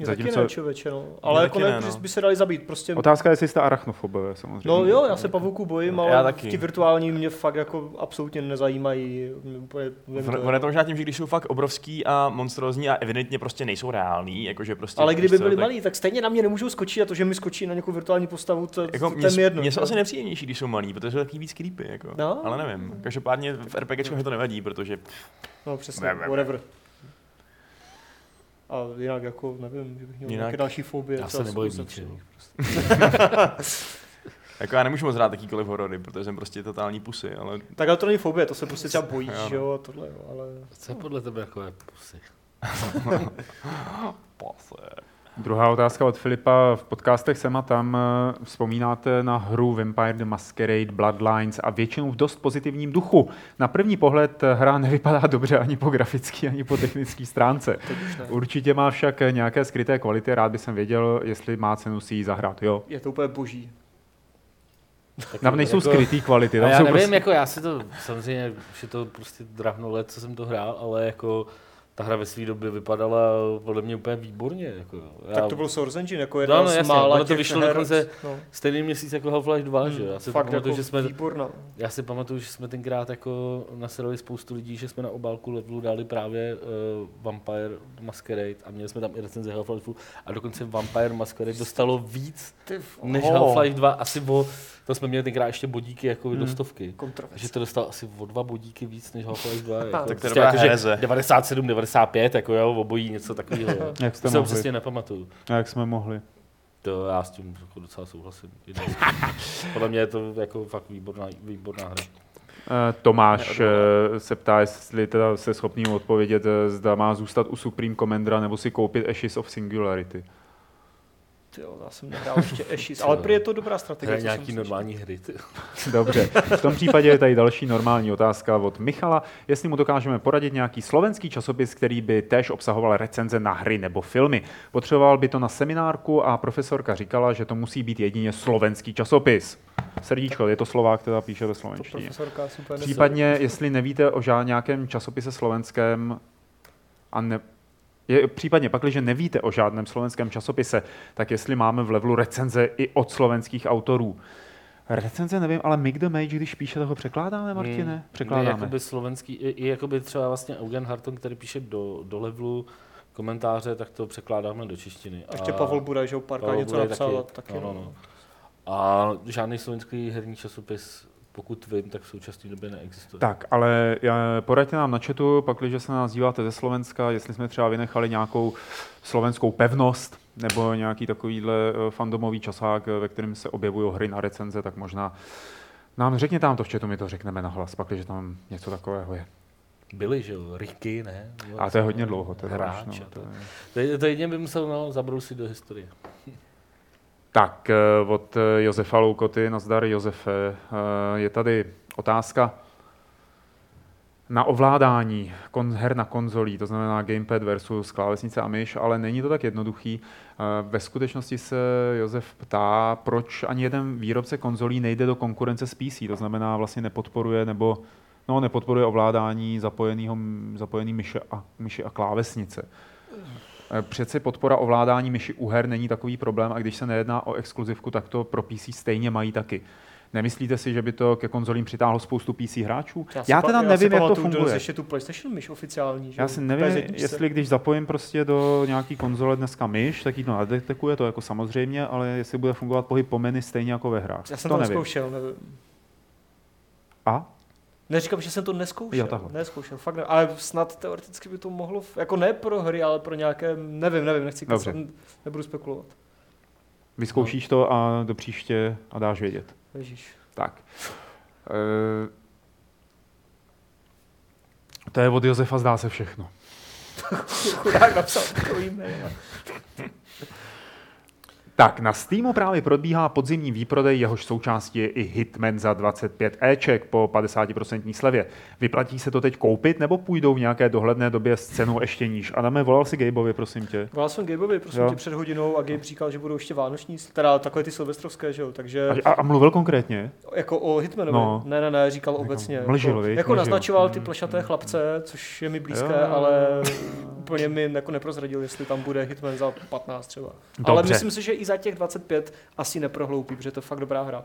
Mě Zatímco- taky ne, člověče, no. Ale jako taky ne, ne, no. by se dali zabít, prostě. Otázka je, jestli jste arachnofobové samozřejmě. No jo, já se pavouků bojím, ale Já taky. ti virtuální mě fakt jako absolutně nezajímají. Mě Úplně, vím On, on je to možná tím, že když jsou fakt obrovský a monstrózní a evidentně prostě nejsou reální, jakože prostě... ale kdyby byli tak- malí, tak stejně na mě nemůžou skočit a to, že mi skočí na nějakou virtuální postavu, to, Jako to, mě, je jedno. mě jsou no. asi nepříjemnější, když jsou malí, protože jsou takový víc creepy, jako. No. Ale nevím. Každopádně v RPGčkách mi to nevadí, protože No přesně, whatever. A jinak jako, nevím, že bych měl Jinak- nějaké další fobie. Já se nebojím ničeho. [LAUGHS] jako já nemůžu moc hrát takýkoliv horory, protože jsem prostě totální pusy, ale Tak ale to není fobie, to se prostě třeba [LAUGHS] bojíš, Jo, že jo, a tohle, jo, ale... Co je podle tebe jako je pusy? [LAUGHS] pase. Druhá otázka od Filipa. V podcastech sem a tam eh, vzpomínáte na hru Vampire the Masquerade Bloodlines a většinou v dost pozitivním duchu. Na první pohled eh, hra nevypadá dobře ani po grafické, ani po technické stránce. Určitě má však eh, nějaké skryté kvality, rád bych věděl, jestli má cenu si ji zahrát. Jo. Je to úplně boží. Tam nejsou skrytý kvality, A tam já jsou nevím, prostě... jako já si to, samozřejmě už je to prostě drahno let, co jsem to hrál, ale jako ta hra ve své době vypadala podle mě úplně výborně. Jako, já, Tak to byl Source Engine, jako No, jedna no, z jasně, mála ono to vyšlo her, dokonce no. Stejný měsíc jako Half-Life 2, že? jo. Já si Fakt pamatuju, jako že jsme, výborná. já si pamatuju, že jsme tenkrát jako nasedali spoustu lidí, že jsme na obálku levelu dali právě uh, Vampire Masquerade a měli jsme tam i recenze Half-Life a dokonce Vampire Masquerade dostalo víc než Oh. Half-Life 2, asi o, to jsme měli tenkrát ještě bodíky jako do Hmm. stovky. Kontroverze. Že to dostal asi o dva bodíky víc než Half-Life 2. [LAUGHS] Jako, Tak to prostě jako, že hereze. 97, 95, jako jo, obojí něco takového. [LAUGHS] Jak to jste si mohli? přesně nepamatuju. Jak jsme mohli? To já s tím jako docela souhlasím. [LAUGHS] Podle mě je to jako fakt výborná, výborná hra. Eh, Tomáš eh, se ptá, jestli teda se schopný odpovědět, eh, zda má zůstat u Supreme Commandera nebo si koupit Ashes of Singularity. Ty jo, já jsem nehrál ještě Ashes, [LAUGHS] ale prý je to dobrá strategie. Hraje jsem nějaký normální hry. Ty. [LAUGHS] Dobře, v tom případě je tady další normální otázka od Michala. Jestli mu dokážeme poradit nějaký slovenský časopis, který by též obsahoval recenze na hry nebo filmy. Potřeboval by to na seminárku a profesorka říkala, že to musí být jedině slovenský časopis. Srdíčko, je to Slovák, která píše ve slovenštině. profesorka super Případně, jestli nevíte o žád, nějakém časopise slovenském a ne, je, případně pak, když nevíte o žádném slovenském časopise, tak jestli máme v levelu recenze i od slovenských autorů. Recenze nevím, ale Mick the Mage, když píše, toho překládáme, Martine? Hmm. Překládáme. Jakoby slovenský, i, i jakoby třeba vlastně Eugen Harton, který píše do, do levelu komentáře, tak to překládáme do češtiny. Ještě A- Pavel Budaj, že párkrát něco napsal, taky. taky, no, no, no. A žádný slovenský herní časopis, pokud vím, tak v současné době neexistuje. Tak, ale já- poraďte nám na chatu, pak, když se nás díváte ze Slovenska, jestli jsme třeba vynechali nějakou slovenskou pevnost, nebo nějaký takovýhle eh, fandomový časák, eh, ve kterém se objevují hry na recenze, tak možná nám řekněte nám to v chatu, my to řekneme nahlas, pak, když tam něco takového je. Byly, že jo, Ricky, ne? A to je hodně dlouho, to je Hráč, no, to to. je... To, to jedně by musel no, zabrousit do historie. Tak, eh, od eh, Josefa Loukoty, nazdar Josefe, eh, je tady otázka na ovládání her na konzolí, to znamená gamepad versus klávesnice a myš, ale není to tak jednoduchý. Ve skutečnosti se Josef ptá, proč ani jeden výrobce konzolí nejde do konkurence s PC, to znamená vlastně nepodporuje nebo no, nepodporuje ovládání zapojeného, zapojený myše a, myši a klávesnice. Eh, Přeci podpora ovládání myši u her není takový problém a když se nejedná o exkluzivku, tak to pro PC stejně mají taky. Nemyslíte si, že by to ke konzolím přitáhlo spoustu PC hráčů? Já, já teda si nevím, jak to funguje. ještě tu PlayStation myš oficiální, že Já si nevím, PS1. jestli když zapojím prostě do nějaký konzole dneska myš, tak ji to nadetekuje, to jako samozřejmě, ale jestli bude fungovat pohyb po menu stejně jako ve hrách. Já jsem to to nevím. neskoušel, nevím. A? Neříkám, že jsem to neskoušel, Jo, takhle. neskoušel, fakt ne, ale snad teoreticky by to mohlo, jako ne pro hry, ale pro nějaké, nevím, nevím, nechci Dobře. nebudu spekulovat. Vyzkoušíš to a do příště a dáš vědět. Ježíš. Tak. E... To je od Josefa zdá se všechno. [LAUGHS] Chudák napsal takový mail. Tak, na Steamu právě probíhá podzimní výprodej, jehož součástí je i Hitman za 25 Eček po 50% slevě. Vyplatí se to teď koupit, nebo půjdou v nějaké dohledné době s cenou ještě níž? Adame, volal si Gabeovi, prosím tě. Volal jsem Gabeovi, prosím Jo. tě, před hodinou a Gabe říkal, že budou ještě vánoční, teda takové ty silvestrovské, že jo, takže A, a mluvil konkrétně? jako o Hitmanovi. No. Ne, ne, ne, říkal obecně. mlžil, jako, viď, jako mlžil. naznačoval ty Mm. plešaté chlapce, což je mi blízké, jo. ale úplně mi jako neprozradil, jestli tam bude Hitman za 15 třeba. Dobře. Ale myslím si, že i za těch 25 asi neprohloupí, protože to je fakt dobrá hra.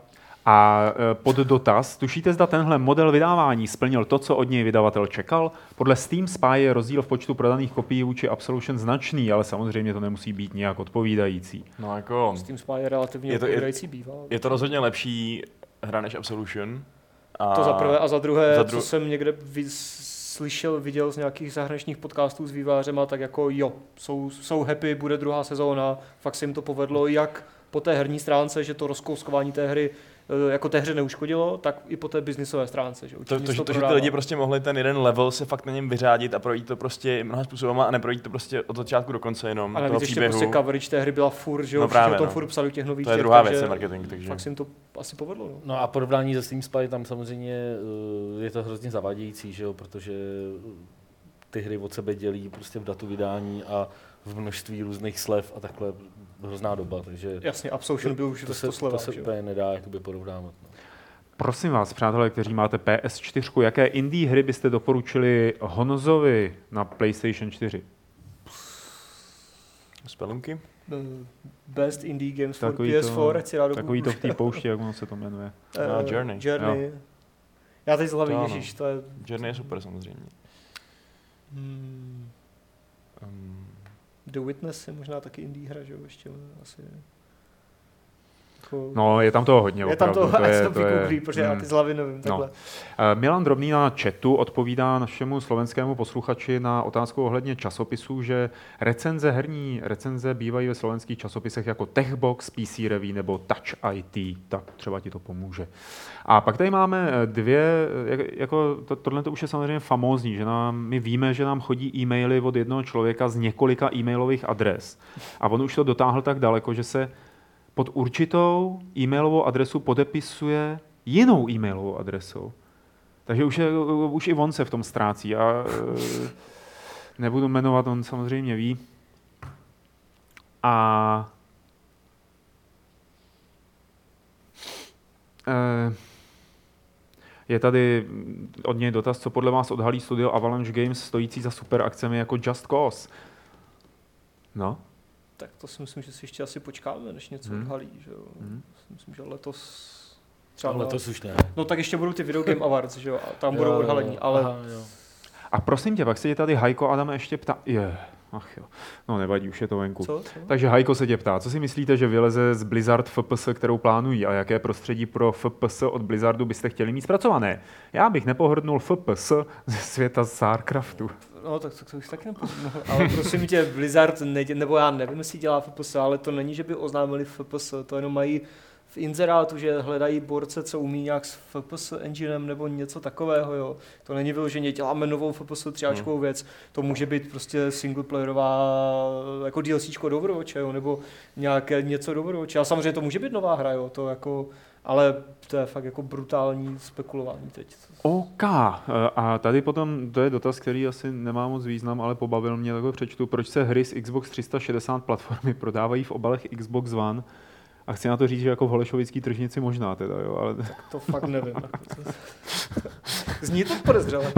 A e, pod dotaz, tušíte, zda tenhle model vydávání splnil to, co od něj vydavatel čekal? Podle Steam Spy je rozdíl v počtu prodaných kopií vůči Absolution značný, ale samozřejmě to nemusí být nějak odpovídající. No jako, Steam Spy je relativně Je to- je- odpovídající bývá. je to rozhodně lepší hra než Absolution. A To za prvé a za druhé, za dru- co jsem někde vy, slyšel, viděl z nějakých zahraničních podcastů s vývářema, tak jako jo, jsou, jsou happy, bude druhá sezóna, fakt se jim to povedlo, jak po té herní stránce, že to rozkouskování té hry jako té hře neuškodilo, tak i po té biznisové stránce. Že To, Určitě to, že, to, že ty lidi prostě mohli ten jeden level se fakt na něm vyřádit a projít to prostě mnoha způsobama a neprojít to prostě od začátku do konce jenom a toho navíc ještě příběhu. prostě coverage té hry byla furt, že jo, No právě, o tom no. furt psali těch nových to je těch, druhá takže věc, je marketing, takže... Fakt se jim to asi povedlo. No. No a porovnání se Steam Spy, tam samozřejmě eh, je to hrozně zavadějící, že jo, protože ty hry od sebe dělí prostě v datu vydání a v množství různých slev a takhle hrozná doba, takže Jasně, Absolution byl už to se, 100 to se jo. úplně nedá jakoby porovnávat. No. Prosím vás, přátelé, kteří máte PS4, jaké indie hry byste doporučili Honzovi na PlayStation 4? Spelunky? Eh, Best Indie Games for Takový to- PS4, ať si rád Takový to v té poušti, jak ono se to jmenuje. Eh, No, Journey. Journey. Já teď z hlavy, To ježiš, to je... Journey je super samozřejmě. Hmm, Um, The Witness je možná taky indie hra, že jo, ještě asi. Jako, No, je tam toho hodně, je tam opravdu. [LAUGHS] to, je- to to je- vygooglí, protože já mm. ty z hlavy nevím, takhle. Eh, Milan Drobný na chatu odpovídá našemu slovenskému posluchači na otázku ohledně časopisů, že recenze herní recenze bývají ve slovenských časopisech jako Techbox, PC Review nebo Touch IT, tak třeba ti to pomůže. A pak tady máme eh, dvě, eh, jak- jako to, tohle to už je samozřejmě famózní, že nám, my víme, že nám chodí e-maily od jednoho člověka z několika e-mailových adres. A on už to dotáhl tak daleko, že se pod určitou e-mailovou adresu podepisuje jinou e-mailovou adresou. Takže už, je, už i on se v tom ztrácí a e, nebudu jmenovat, on samozřejmě ví. A e, je tady od něj dotaz, co podle vás odhalí studio Avalanche Games stojící za super akcemi jako Just Cause. No, Tak to si myslím, že si ještě asi počkáme, než něco Hmm. odhalí, že jo. Hmm. Myslím, že letos třeba Ale na- to už ne. No tak ještě budou ty Video Game [LAUGHS] Awards, že jo, a tam Jo, budou jo, odhalení, ale aha, jo. A prosím tě, pak se tě tady Hajko Adam ještě ptá. Je, ach jo. No nevadí, už je to venku. co? co? Takže Hajko se tě ptá, co si myslíte, že vyleze z Blizzard FPS, kterou plánují a jaké prostředí pro FPS od Blizzardu byste chtěli mít zpracované? Já bych nepohrdnul FPS ze světa StarCraftu. No, tak, tak to už taky nepozná. Ale prosím tě, Blizzard, nedě, nebo já nevím, jestli dělá FPS, ale to není, že by oznámili FPS, to jenom mají v inzerátu, že hledají borce, co umí nějak s FPS enginem nebo něco takového, jo. To není vyloženě, děláme novou FPS třiáčkovou věc, to může být prostě singleplayerová, jako DLCčko do Overwatche, jo, nebo nějaké něco do Overwatche. A samozřejmě to může být nová hra, jo, to jako, ale to je fakt jako brutální spekulování teď. OK. E, A tady potom, to je dotaz, který asi nemá moc význam, ale pobavil mě, tak ho přečtu. Proč se hry z Xbox 360 platformy prodávají v obalech Xbox One? A chci na to říct, že jako v Holešovický tržnici možná teda, jo, ale To fakt nevím. [LAUGHS] Zní to podezřele. [LAUGHS]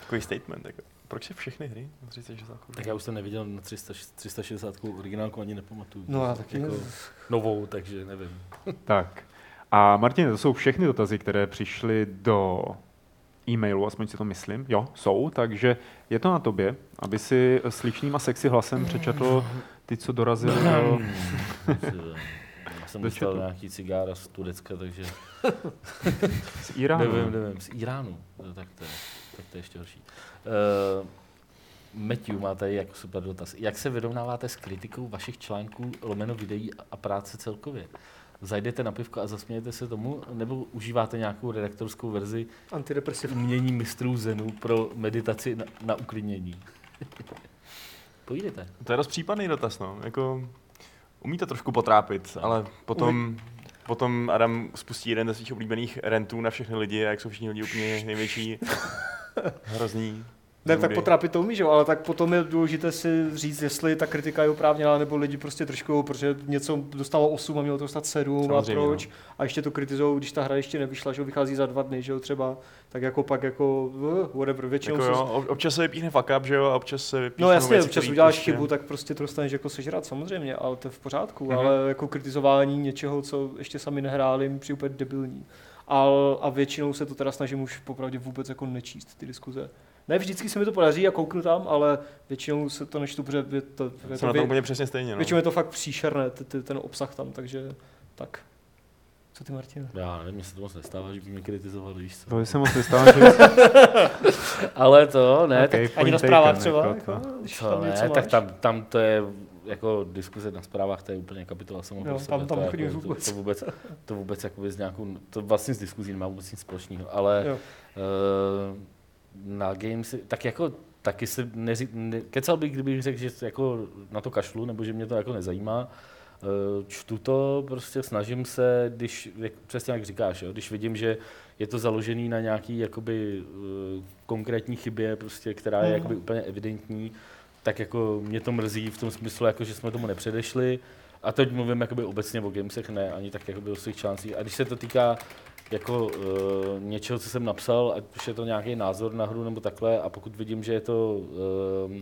takový statement. Jako. Proč se všechny hry na 360 Tak já už jsem neviděl na 300, 360 originálku ani nepamatuju. No já taky jako novou, takže nevím. Tak. A Martin, to jsou všechny dotazy, které přišly do e-mailu, aspoň si to myslím. Jo, jsou, takže je to na tobě, aby si sličným a sexy hlasem přečetl ty, co dorazili do... [CLEARS THROAT] Já jsem Do dostal nějaký cigára z Turecka, takže z Iránu. nevím, nevím, z Iránu, No, tak to je, tak to je ještě horší. Uh, Matthew má tady jako super dotaz. Jak se vyrovnáváte s kritikou vašich článků, lomeno videí a práce celkově? Zajdete na pivko a zasmějete se tomu, nebo užíváte nějakou redaktorskou verzi Antidepresiv. umění mistrů Zenu pro meditaci na, na uklidnění? Povídejte. To je dost případný dotaz, no. Jako, Umí to trošku potrápit, ale potom, potom Adam spustí jeden ze svých oblíbených rentů na všechny lidi a jak jsou všichni lidi úplně největší [LAUGHS] hrozný. Ne, tak potrápit to umí, že jo, ale tak potom je důležité si říct, jestli ta kritika je oprávněná, nebo lidi prostě trošku, protože něco dostalo 8 a mělo to dostat 7 a Samozřejmě, proč. A ještě to kritizují, když ta hra ještě nevyšla, že jo, vychází za dva dny, že jo, třeba, tak jako pak jako uh, whatever, většinou Jako jo, ob- občas se vypíchne fuck up, že jo, a občas se vypíchnou No jasně, věci, občas uděláš prostě- chybu, tak prostě to dostaneš jako sežrat, samozřejmě, ale to je v pořádku, Mhm. ale jako kritizování něčeho, co ještě sami nehráli, mi přijde úplně debilní. Al, a většinou se to teda snažím už popravdě vůbec jako nečíst ty diskuze. Ne vždycky se mi to podaří a kouknu tam, ale většinou se to nečtu, protože je to, je Jsem to, na tom úplně přesně stejně, no. většinou je to fakt příšerné, t- t- ten obsah tam, takže tak. Co ty, Martin? Já nevím, mně se to moc nestává, že by mě kritizovali, víš co. To se moc nestává, že... [LAUGHS] Ale to, ne, okay, tak, Ani na zprávách taken, třeba? jako Jako, to. to tam ne, tak tam, tam to je jako diskuze na zprávách, to je úplně kapitola sama Jo, pro sebe. tam- tam to, jako, to, vůbec. to, vůbec, to vůbec jakoby s nějakou, to vlastně s diskuzí nemá vůbec nic společného, ale Jo. uh, na Gamesy, tak jako taky se neří, ne, kecal bych, kdybych řekl, že jako na to kašlu, nebo že mě to jako nezajímá. Eh, Čtu to, prostě snažím se, když, jak, přesně jak říkáš, jo, když vidím, že je to založený na nějaký jakoby eh, konkrétní chybě, prostě, která je Mhm. jakoby úplně evidentní, tak jako mě to mrzí v tom smyslu, jako, že jsme tomu nepředešli. A teď mluvím jakoby obecně o gamesech, ne ani tak jakoby o svých článcích. A když se to týká jako uh, něčeho, co jsem napsal, ať už je to nějaký názor na hru nebo takhle, a pokud vidím, že je to uh,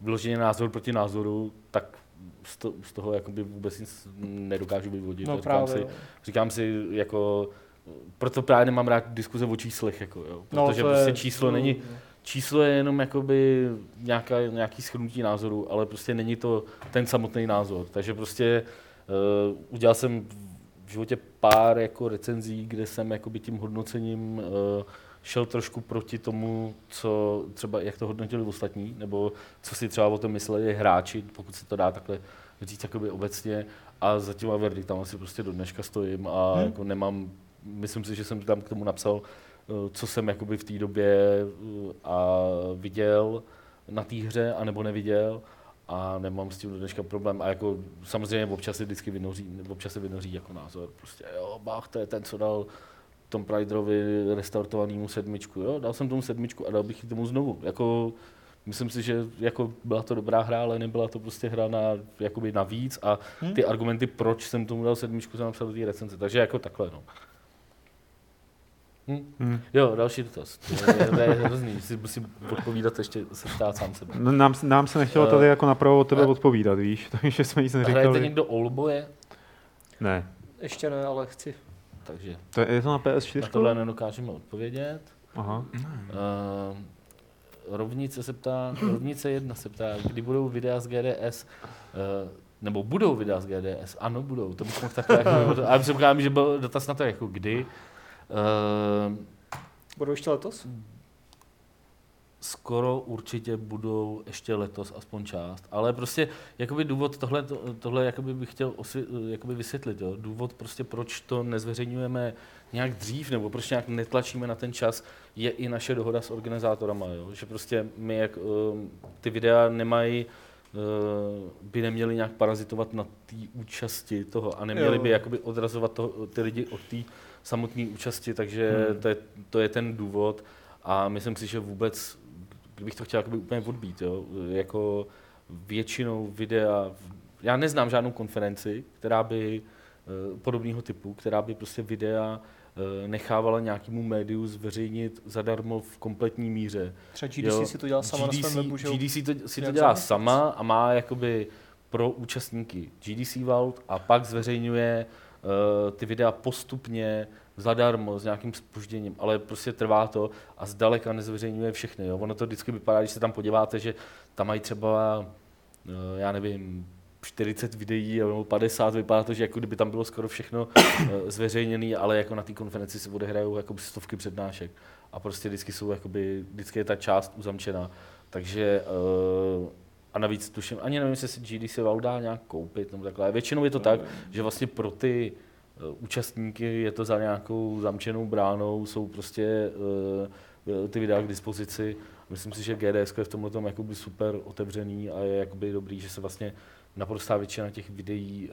vyloženě názor proti názoru, tak z, to, z toho jakoby vůbec nic nedokážu vyvodit. No říkám, si, říkám si, jako, proto právě nemám rád diskuze o číslech, jako, jo, No, protože to je- prostě číslo není, číslo je jenom jakoby nějaká, nějaký schrnutí názoru, ale prostě není to ten samotný názor. Takže prostě uh, udělal jsem životě pár jako recenzí, kde jsem jakoby tím hodnocením uh, šel trošku proti tomu, co třeba, jak to hodnotili ostatní, nebo co si třeba o tom mysleli hráči, pokud se to dá takhle říct jakoby obecně. A za těma verdiktama si prostě do dneška stojím a Hmm. jako nemám, myslím si, že jsem tam k tomu napsal eh, co jsem jakoby v té době eh, a viděl na té hře, anebo neviděl a nemám s tím do dneška problém. A jako samozřejmě občas se vždycky vynoří, občas se vynoří jako názor. Prostě jo, Bach, to je ten, co dal Tom Priderovi restartovanému sedmičku. Jo, dal jsem tomu sedmičku a dal bych ji tomu znovu. Jako, myslím si, že jako byla to dobrá hra, ale nebyla to prostě hra na, jakoby navíc a Hm? ty argumenty, proč jsem tomu dal sedmičku, jsem napsal do té recenze. Takže jako takhle, no. Hm. Hm. Jo, další dotaz. To je, to je hrozný, si musím odpovídat ještě se ptát sám sebe. No, nám, nám se nechtělo tady Eh, jako napravo od tebe eh. odpovídat, víš, [LAUGHS] takže jsme nic Hrajete neříkali. někdo Oldboye? Ne, Ještě ne, ale chci. Takže to je, je to na na PS4? tohle nedokážeme odpovědět. Aha. Uh, rovnice se ptá, rovnice jedna se ptá, kdy budou videa z GDS, uh, nebo budou videa z GDS, ano budou, to bych mohl takhle, jako, a jsem říkal, že byl dotaz na to, jako kdy. Uh, Budou ještě letos? skoro určitě budou ještě letos aspoň část. Ale prostě jakoby důvod, tohle, tohle jakoby bych chtěl osvě, jakoby vysvětlit. Jo. Důvod prostě, proč to nezveřejňujeme nějak dřív, nebo proč nějak netlačíme na ten čas, je i naše dohoda s organizátorama. Jo. Že prostě my, jak um, ty videa nemají uh, by neměly nějak parazitovat na té účasti toho a neměli Jo. by jakoby odrazovat toho, ty lidi od té samotné účasti, takže Hmm. to, je, to je ten důvod a myslím si, že vůbec, kdybych to chtěl jakoby úplně odbít, jo, jako většinou videa, já neznám žádnou konferenci, která by eh, podobného typu, která by prostě videa eh, nechávala nějakému médiu zveřejnit zadarmo v kompletní míře. Třeba GDC Jo, si to dělá sama na svém webu, že? GDC to, si to dělá sama a má jakoby pro účastníky GDC Vault a pak zveřejňuje uh, ty videa postupně zadarmo s nějakým spožděním, ale prostě trvá to a zdaleka nezveřejňuje všechny. Jo. Ono to vždycky vypadá, když se tam podíváte, že tam mají třeba, uh, já nevím, 40 videí nebo 50, vypadá to, že jako kdyby tam bylo skoro všechno uh, zveřejněné, ale jako na té konferenci se odehrajou jako stovky přednášek a prostě vždycky jsou jakoby, vždycky je ta část uzamčená. Takže a navíc tuším, ani nevím, jestli si GDC Vault dá nějak koupit nebo takhle. Většinou je to tak, že vlastně pro ty uh, účastníky je to za nějakou zamčenou bránou, jsou prostě uh, ty videa k dispozici. Myslím si, že GDS je v tomhle tom jakoby super otevřený a je jakoby dobrý, že se vlastně naprostá většina těch videí,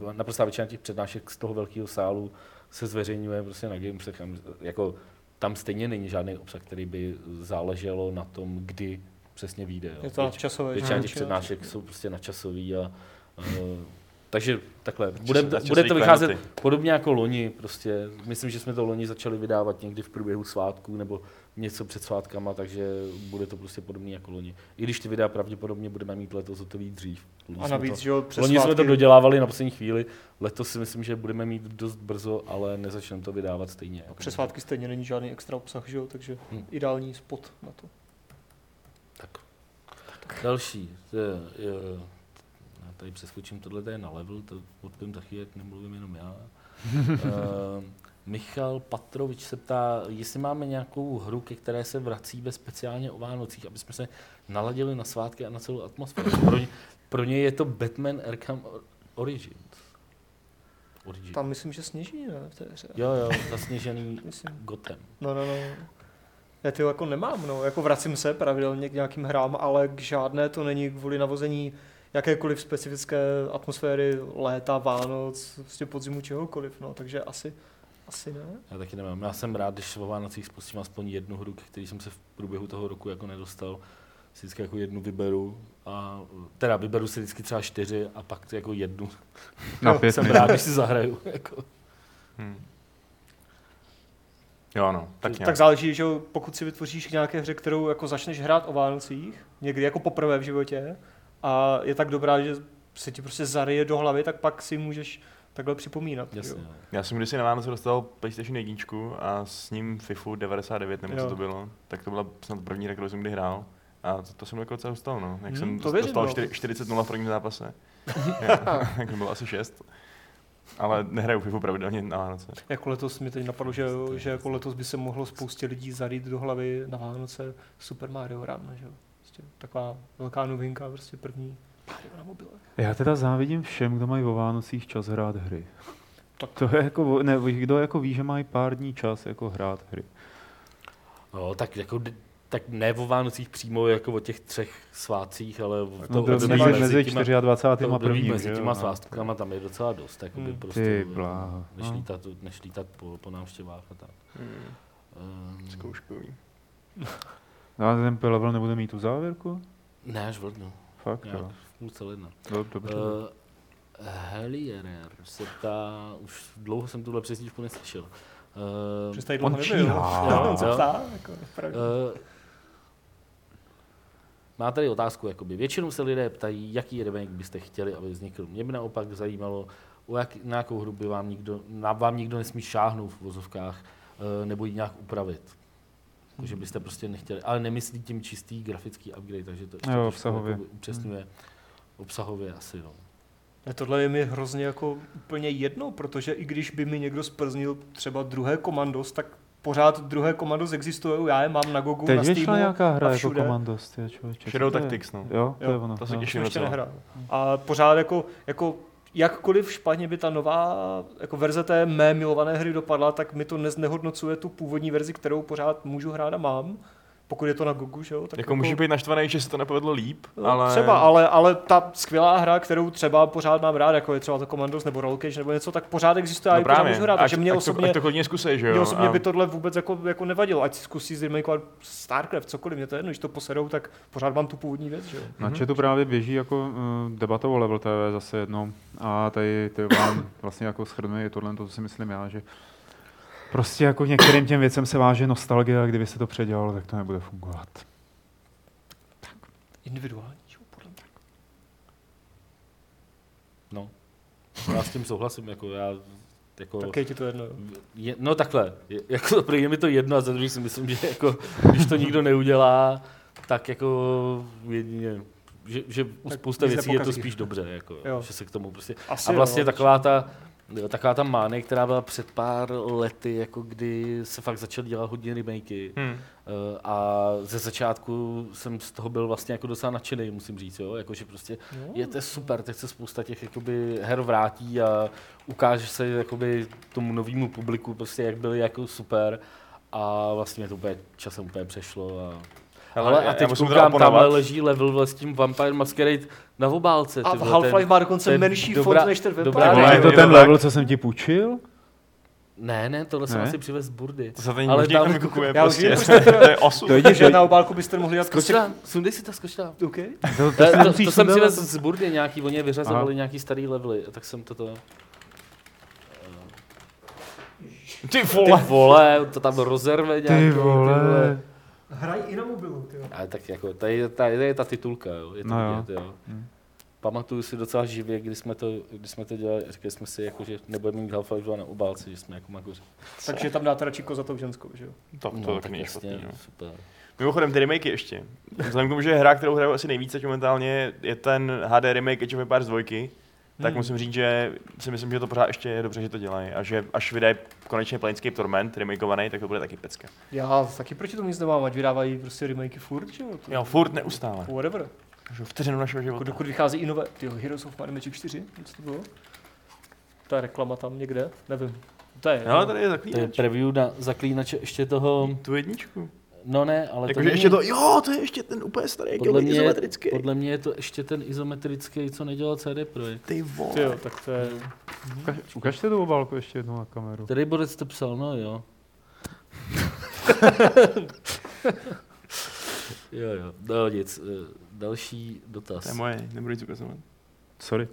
uh, naprostá většina těch přednášek z toho velkého sálu se zveřejňuje prostě na Gamesech. Jako, tam stejně není žádný obsah, který by záleželo na tom, kdy přesně vyjde. Jo. Je to na časové. Většina těch přednášek jsou prostě načasový a uh, takže takhle, bude, časový bude to vycházet klenoty. podobně jako loni, prostě myslím, že jsme to loni začali vydávat někdy v průběhu svátků nebo něco před svátkama, takže bude to prostě podobný jako loni. I když ty videa pravděpodobně budeme mít letos hotový dřív. Loni A jsme navíc, to, že jo, přes loni jsme to svátky- dodělávali na poslední chvíli, letos si myslím, že budeme mít dost brzo, ale nezačneme to vydávat stejně. Jako Přes svátky stejně není žádný extra obsah, že jo, takže Hm. ideální spot na to. Tak. Další. Je, je, já tady přeskočím, tohle to je na level, to odpím taky, jak nemluvím jenom já. uh, [LAUGHS] Michal Patrovič se ptá, jestli máme nějakou hru, ke které se vracíme speciálně o Vánocích, aby jsme se naladili na svátky a na celou atmosféru. Pro, ně, pro ně je to Batman Arkham Origins. Origins. Tam myslím, že sněží, ne, v té hře. Jo, jo, zasněžený. Gotem. No, no, no. Já ty jako nemám, no, jako vracím se pravidelně k nějakým hrám, ale k žádné to není kvůli navození jakékoliv specifické atmosféry léta, Vánoc, prostě podzimu, čehokoliv, no, takže asi, asi ne. Já taky nemám. Já jsem rád, když o Vánocích spustím aspoň jednu hru, který jsem se v průběhu toho roku jako nedostal. Si vždycky jako jednu vyberu a teda vyberu si vždycky třeba čtyři a pak jako jednu. Na [LAUGHS] pět jsem rád, když si zahraju. Jako. Hmm. Jo, no, tak nějak. Tak záleží, že pokud si vytvoříš k nějaké hře, kterou jako začneš hrát o Vánocích, někdy jako poprvé v životě, a je tak dobrá, že se ti prostě zaryje do hlavy, tak pak si můžeš takhle připomínat. Jasně. jo. no. Já jsem kdysi na Vánoce dostal PlayStation 1 a s ním FIFU 99, nebo co to bylo, tak to byla snad první hra, kterou jsem kdy hrál. A to, to jsem jako docela dostal, no. Jak Hmm, jsem to věřím, dostal no. 4, 40-0 v prvním zápase. [LAUGHS] Jak [LAUGHS] to bylo asi 6. Ale nehraju FIFU pravidelně na Vánoce. Jako letos mi teď napadlo, že, že jako letos by se mohlo spoustě lidí zarít do hlavy na Vánoce Super Mario Run, že jo. Prostě taková velká novinka, prostě první Mario na mobilech. Já teda závidím všem, kdo mají o Vánocích čas hrát hry. Tak. To je jako, ne, kdo jako ví, že mají pár dní čas jako hrát hry. No, tak jako tak ne o Vánocích přímo jako o těch třech svácích, ale o No, to období mezi, mezi těma- 24. to a období prvním, mezi že jo? těma svástkama tam je docela dost, jakoby Hmm. prostě Ty eh, bláho, než no. lítat, než lítat po, po návštěvách a tak. Hmm. Um, Zkouškový. [LAUGHS] No a ten level nebude mít tu závěrku? ne, až v lednu, Fakt nějak jo. v půlce ledna. No, dobře. Uh, Helierer se ptá, už dlouho jsem tuhle přesničku neslyšel. Uh, tady on dlouho nebyl. Jo, se Jo. ptá, jako. Uh, má tady otázku, jakoby. Většinou se lidé ptají, jaký remake byste chtěli, aby vznikl. Mě by naopak zajímalo, o jak, na jakou hru by vám nikdo, na vám nikdo nesmí šáhnout v vozovkách, uh, nebo ji nějak upravit. Jako, že byste prostě nechtěli, ale nemyslí tím čistý grafický upgrade, takže to ještě Jo, obsahově. upřesňuje. Obsahově asi, no. Ne, tohle je mi hrozně jako úplně jedno, protože i když by mi někdo sprznil třeba druhé komandos, tak pořád druhé komandos existují, já je mám na Gogu, Teď na Steamu nějaká hra jako všude. Commandos, ty člověče. Shadow co to je? Tactics, no. Jo, to Jo, je ono. to se no. těším. Jsem ještě nehrál. A pořád jako, jako jakkoliv špatně by ta nová jako verze té mé milované hry dopadla, tak mi to neznehodnocuje tu původní verzi, kterou pořád můžu hrát a mám. Pokud je to na Gogu, že jo? Tak Jako může být naštvaný, že se to nepovedlo líp, No, ale... Třeba, ale, ale ta skvělá hra, kterou třeba pořád mám rád, jako je třeba to Commandos nebo Roll Cage nebo něco, tak pořád existuje a no ji pořád právě, můžu hrát. Takže mě osobně, to, to hodně zkusej, že jo? mě osobně a- by tohle vůbec jako, jako nevadilo. Ať si zkusí zremakeovat StarCraft, cokoliv, mě to je jedno, když to poserou, tak pořád mám tu původní věc, že jo. Na Mhm. chatu právě běží jako uh, debata o Level TV zase jednou a tady ty vám [COUGHS] vlastně jako schrnuje tohle, to si myslím já, že prostě jako k některým těm věcem se váže nostalgie a kdyby se to předělalo, tak to nebude fungovat. Individuální, že jo, podle mě. No. Já s tím souhlasím, jako já jako, Tak je ti to jedno, je, no takhle, je, jako první je mi to jedno a za druhý si myslím, že jako, když to nikdo neudělá, tak jako jedině, že, že u Tak spousta věcí je to spíš dobře, jako, Jo. že se k tomu prostě, Asi a vlastně jo, taková ta, taková ta mánie, která byla před pár lety, jako kdy se fakt začal dělat hodně remakey, Hmm. Eh, a ze začátku jsem z toho byl vlastně jako docela nadšený, musím říct, jo? Jako, že prostě Jo. je to super, teď se spousta těch jakoby, her vrátí a ukáže se jakoby, tomu novému publiku, prostě, jak byly jako super a vlastně mě to úplně časem úplně přešlo a Ale a teď koukám, tamhle leží level s tím Vampire Masquerade na obálce. A ty vole, Half-Life má dokonce ten menší dobrá- font než ten dobrá Vampire. Ale Je to je to ten level, co jsem ti půjčil? Ne, ne, tohle jsem Ne? asi přivez z burdy. To se tady Ale tam- vykukuje Já už prostě. vím, proč to- [LAUGHS] to je osud. To jde, že na obálku byste mohli dát prostě... Skočila, sundej si ta skočila. OK. To, To, si to, to, to jsem přivez z burdy nějaký, oni je vyřazovali nějaký starý levely, tak jsem toto... Ty Ty vole. vole, to tam rozerve nějaký. Ty vole. Hrají i na mobilu, ty Ale tak jako, tady je ta, tady je ta titulka, jo. Je to No jo. vidět, jo. Hm. Pamatuju si docela živě, když jsme to, když jsme to dělali, říkali jsme si, jako, že nebudeme mít Half-Life 2 na obálce, že jsme jako magoři. Takže tam dáte radši kozatou ženskou, že jo? To, to tak není špatný, no. super. Mimochodem, ty remakey ještě. Vzhledem k tomu, že hra, kterou hraju asi nejvíce momentálně, je ten HD remake Age of Empires 2, tak Hmm. musím říct, že si myslím, že to pořád ještě je dobře, že to dělají. A že až vydají konečně Planescape Torment remakeovaný, tak to bude taky pecka. Já taky proti tomu nic nemám, ať vydávají prostě remakey furt, že jo? To- Jo, furt neustále. Whatever. Že Vteřinu našeho života. dokud vychází i nové, tyjo, Heroes of Might and Magic 4, co to bylo? Ta reklama tam někde, nevím. To je, No, tady je To je preview na zaklínače ještě toho, Tu jedničku. No ne, ale to Jakože není- ještě to, jo, to je ještě ten úplně starý, podle podle mě, izometrický. podle mě je to ještě ten izometrický, co nedělal CD Projekt. Ty vole. Tyjo, tak to je, Ukaž, ukažte tu obálku ještě jednou na kameru. Tady Borec to psal, no jo. [LAUGHS] jo, jo, no nic. eh, Další dotaz. To je moje, nebudu nic ukazovat. Sorry.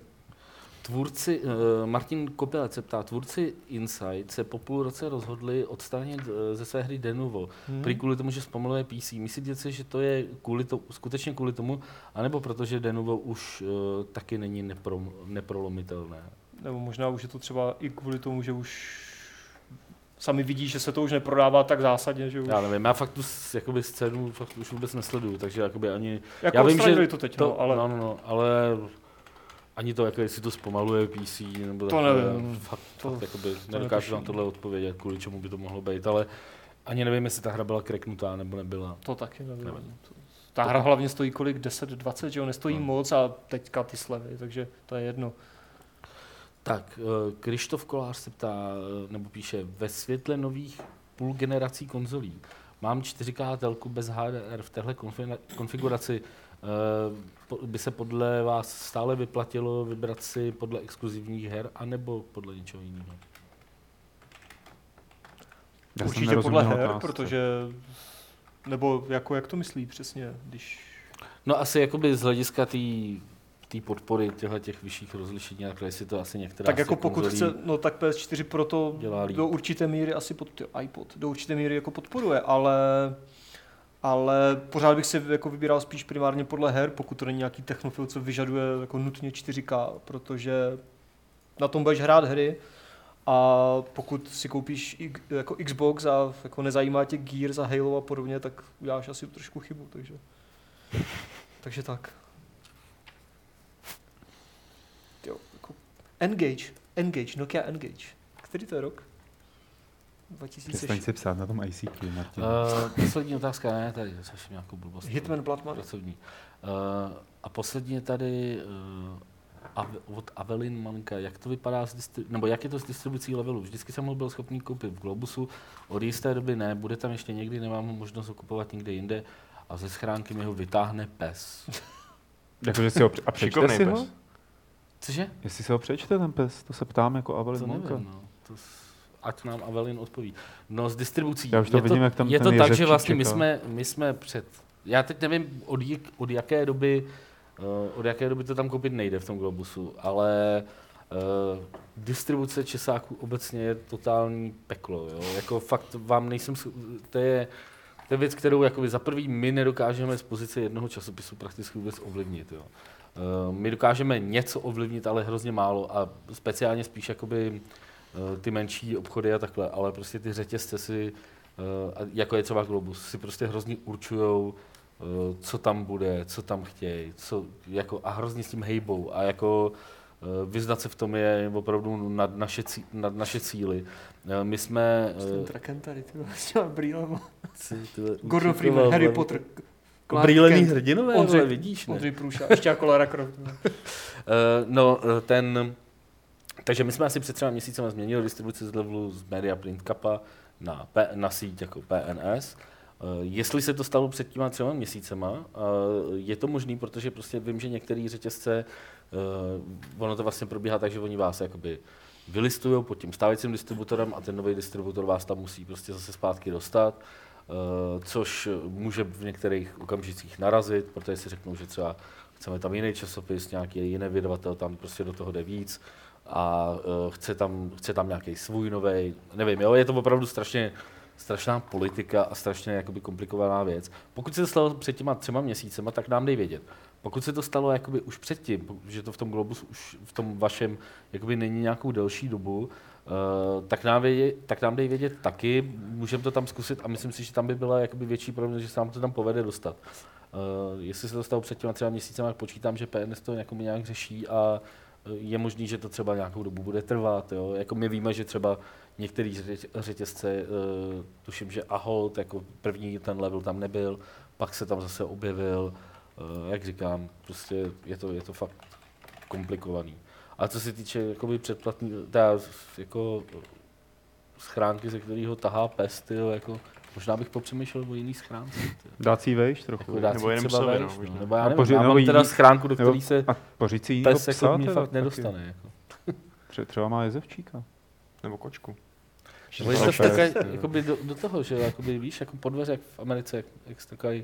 Tvůrci, uh, Martin Kopilec se ptá, tvůrci Inside se po půl roce rozhodli odstranit uh, ze své hry Denuvo. Hmm. Prý kvůli tomu, že zpomaluje PC. Myslíte si, že to je kvůli to, skutečně kvůli tomu, anebo protože Denuvo už uh, taky není nepro, neprolomitelné? nebo možná už je to třeba i kvůli tomu, že už sami vidí, že se to už neprodává tak zásadně, že už. Já nevím, já fakt tu jakoby scénu fakt už vůbec nesleduju, takže jakoby ani Jako já vím, že to teď, to, no, ale no, no, no, ale ani to, jako jestli to zpomaluje PC, nebo To takhle, nevím. Fakt, To- fakt jakoby, to nedokážu na tohle odpovědět, kvůli čemu by to mohlo být, ale ani nevím, jestli ta hra byla kreknutá nebo nebyla. to taky nevím. Nevím. To- Ta hra hlavně stojí kolik? 10, 20, že jo? Nestojí No. moc a teďka ty slevy, takže to je jedno. Tak, eh, Krištof Kolář se ptá, eh, nebo píše, ve světle nových půl generací konzolí mám 4K telku bez HDR v téhle konfi- konfiguraci. Eh, by se podle vás stále vyplatilo vybrat si podle exkluzivních her, anebo podle něčeho jiného? Já Určitě podle her, otázce. protože nebo jako jak to myslí přesně, když No asi jakoby z hlediska té podpory těchto těch vyšších rozlišení, a takhle, jestli to asi některá tak jako pokud chce, no tak PS4 proto do určité míry asi pod, iPod, do určité míry jako podporuje, ale ale pořád bych si jako vybíral spíš primárně podle her, pokud to není nějaký technofil, co vyžaduje jako nutně 4K, protože na tom budeš hrát hry a pokud si koupíš jako Xbox a jako nezajímá tě Gears a Halo a podobně, tak uděláš asi trošku chybu, takže [LAUGHS] takže tak. Jo, jako Engage, Engage, Nokia Engage. Který to je rok? 2006. Přestaň si psát na tom ICQ, Martin. Uh, poslední otázka, ne, tady slyším nějakou blbost. Hitman Money. Pracovní. Uh, a poslední je tady uh, Ave, od Avelin Manka. Jak to vypadá s distri- nebo jak je to s distribucí levelu? Vždycky jsem ho byl schopný koupit v Globusu, od jisté doby ne, bude tam ještě někdy, nemám ho možnost ho kupovat někde jinde a ze schránky mi ho vytáhne pes. [LAUGHS] Jakože si ho pře- a přečte Šikovnej si pes. ho? Cože? Jestli si ho přečte ten pes, to se ptám jako Avelin To Monka. nevím, no. To s- ať nám Avelin odpoví. No s distribucí. Já už to je vidím, jak tam je to tak, že vlastně my jsme, my jsme před, já teď nevím od, jak, od jaké doby, uh, od jaké doby to tam koupit nejde v tom Globusu, ale uh, distribuce Česáků obecně je totální peklo, jo? jako fakt vám nejsem, to je, to je věc, kterou jakoby za prvý my nedokážeme z pozice jednoho časopisu prakticky vůbec ovlivnit. Jo? Uh, my dokážeme něco ovlivnit, ale hrozně málo a speciálně spíš jakoby uh, ty menší obchody a takhle, ale prostě ty řetězce si, a jako je třeba Globus, si prostě hrozně určujou, uh, co tam bude, co tam chtějí, co, jako, a hrozně s tím hejbou a jako vyznat se v tom je opravdu nad naše, cí, nad naše cíly. My jsme... Ten Uh, Draken tady, ty s těma brýlema. Gordon Freeman, Harry Potter. Clark Brýlený hrdinové, Ondřej- ale vidíš, ne? Ondřej Průša, ještě jako Lara Croft. [LAUGHS] No, ten... Takže my jsme asi před třeba měsícem změnili distribuci z levelu z Media Print Kappa na, P, na síť jako PNS Jestli se to stalo před těma třema měsícema, eh, je to možný, protože prostě vím, že některé řetězce, eh, ono to vlastně probíhá tak, že oni vás jakoby vylistují pod tím stávajícím distributorem a ten nový distributor vás tam musí prostě zase zpátky dostat, což může v některých okamžicích narazit, protože si řeknou, že třeba chceme tam jiný časopis, nějaký jiný vydavatel, tam prostě do toho jde víc a chce tam, chce tam nějaký svůj nový, nevím, jo, je to opravdu strašně strašná politika a strašně jakoby komplikovaná věc. Pokud se to stalo před těma třema měsícema, tak nám dej vědět. Pokud se to stalo jakoby už předtím, že to v tom Globus už v tom vašem jakoby není nějakou delší dobu, uh, tak, nám vědět, tak nám dej vědět taky, můžeme to tam zkusit a myslím si, že tam by byla jakoby větší problém, že se nám to tam povede dostat. Uh, jestli se to stalo před těma třema měsícema, tak počítám, že PNS to nějak řeší a je možný, že to třeba nějakou dobu bude trvat. Jo? Jako my víme, že třeba některé řetězce, uh, tuším, že Ahold jako první ten level tam nebyl, pak se tam zase objevil, uh, jak říkám, prostě je to, je to fakt komplikovaný. A co se týče jakoby předplatný, teda jako schránky, ze kterého tahá pes, tyjo, jako Možná bych popřemýšlel o jiný schránce. Dát si vejš trochu. Jako dát nebo jenom třeba psovi, vejš, no, nebo já nevím, poři, já mám teda schránku, do které se a pořiď si pes jako psa, mě teda, fakt nedostane. Jako. Tře- Třeba má jezevčíka. Nebo kočku. Nebo je to takový, jakoby do, do, toho, že jakoby, víš, jako po dveře, jak v Americe, jak, jak stakají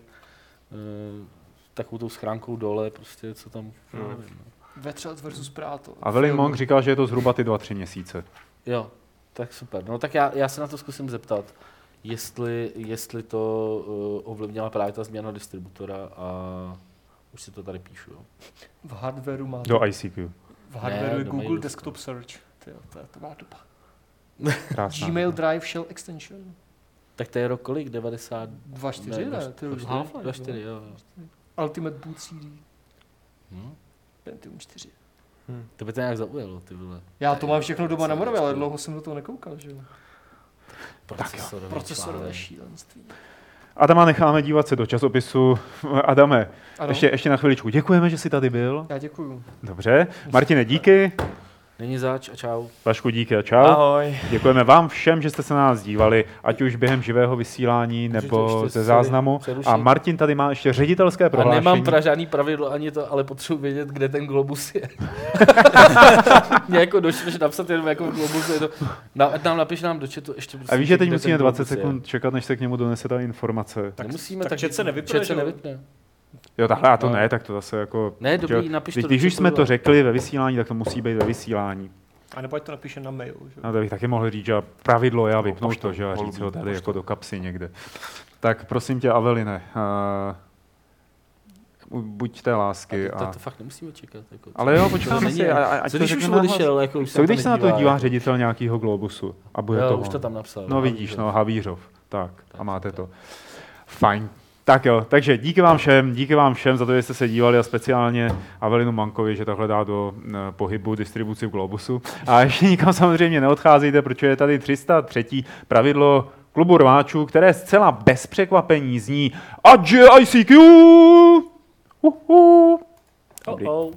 uh, takovou tou schránkou dole, prostě, co tam, no. nevím. No. Vetřelec versus Práto. A Velin Monk říkal, že je to zhruba ty dva, tři měsíce. Jo, tak super. No tak já, já se na to zkusím zeptat, jestli, jestli to uh, ovlivnila právě ta změna distributora a už si to tady píšu. Jo. V hardwareu má Do ICQ. v hardwareu Ne, je Google mailu. Desktop Search. Tyjo, to je tvá doba. Krásná. Gmail Drive Shell Extension. Tak to je rok kolik? 90? 2.4, ne? Half-Life, dva- čtyři, jo. jo. Ultimate Boot CD. Hm. Pentium 4. To by to nějak zaujalo, ty vole. Já to mám všechno doma na Moravě, ale dlouho jsem do toho nekoukal, že jo. Procesorové článek. šílenství. Adama necháme dívat se do časopisu. [LAUGHS] Adame, Ano, ještě, ještě na chviličku. Děkujeme, že jsi tady byl. já děkuju. Dobře. Martine, díky. Není zač a čau. Vašku, díky a čau. Ahoj. Děkujeme vám všem, že jste se na nás dívali, ať už během živého vysílání nebo ze záznamu. přerušit? A Martin tady má ještě ředitelské A prohlášení. nemám pra žádný pravidlo ani to, ale potřebuji vědět, kde ten globus je. [LAUGHS] Mě jako došleš napsat jenom jako globus, je to, na, nám napiš nám do chatu ještě. A víš, že teď musíme ten 20 globus je. sekund čekat, než se k němu donese ta informace. Tak- Nemusíme, tak chat se nevypne, chat se nevypne. Jo, takhle a to No. ne, tak to zase jako... Ne, dobrý, napiš když, to. když do už jsme to a- řekli ve vysílání, tak to musí být ve vysílání. A nebo ať to napíše na mail, že. No to bych taky mohl říct, že pravidlo je a vypnout poštou, to, že a říct ho tady jako do kapsy někde. Tak prosím tě, Aveline, uh, buď té lásky. To, to, A... to fakt nemusíme čekat. Jako, Ale jo, to počkáme není- si, a, a, ať Co to když už odešel, jako už Co když se na to dívá jako. ředitel nějakého Globusu a bude Jo, to už to tam napsal. No vidíš, no, Havířov. Tak, a máte to. Fajn. Tak jo, takže díky vám všem, díky vám všem za to, že jste se dívali a speciálně Avelinu Mankovi, že takhle dá do eh, pohybu distribuci v Globusu. A ještě nikam samozřejmě neodcházejte, protože je tady 303. pravidlo klubu rváčů, které zcela bez překvapení zní Adže ICQ! Uhu. Oh, oh.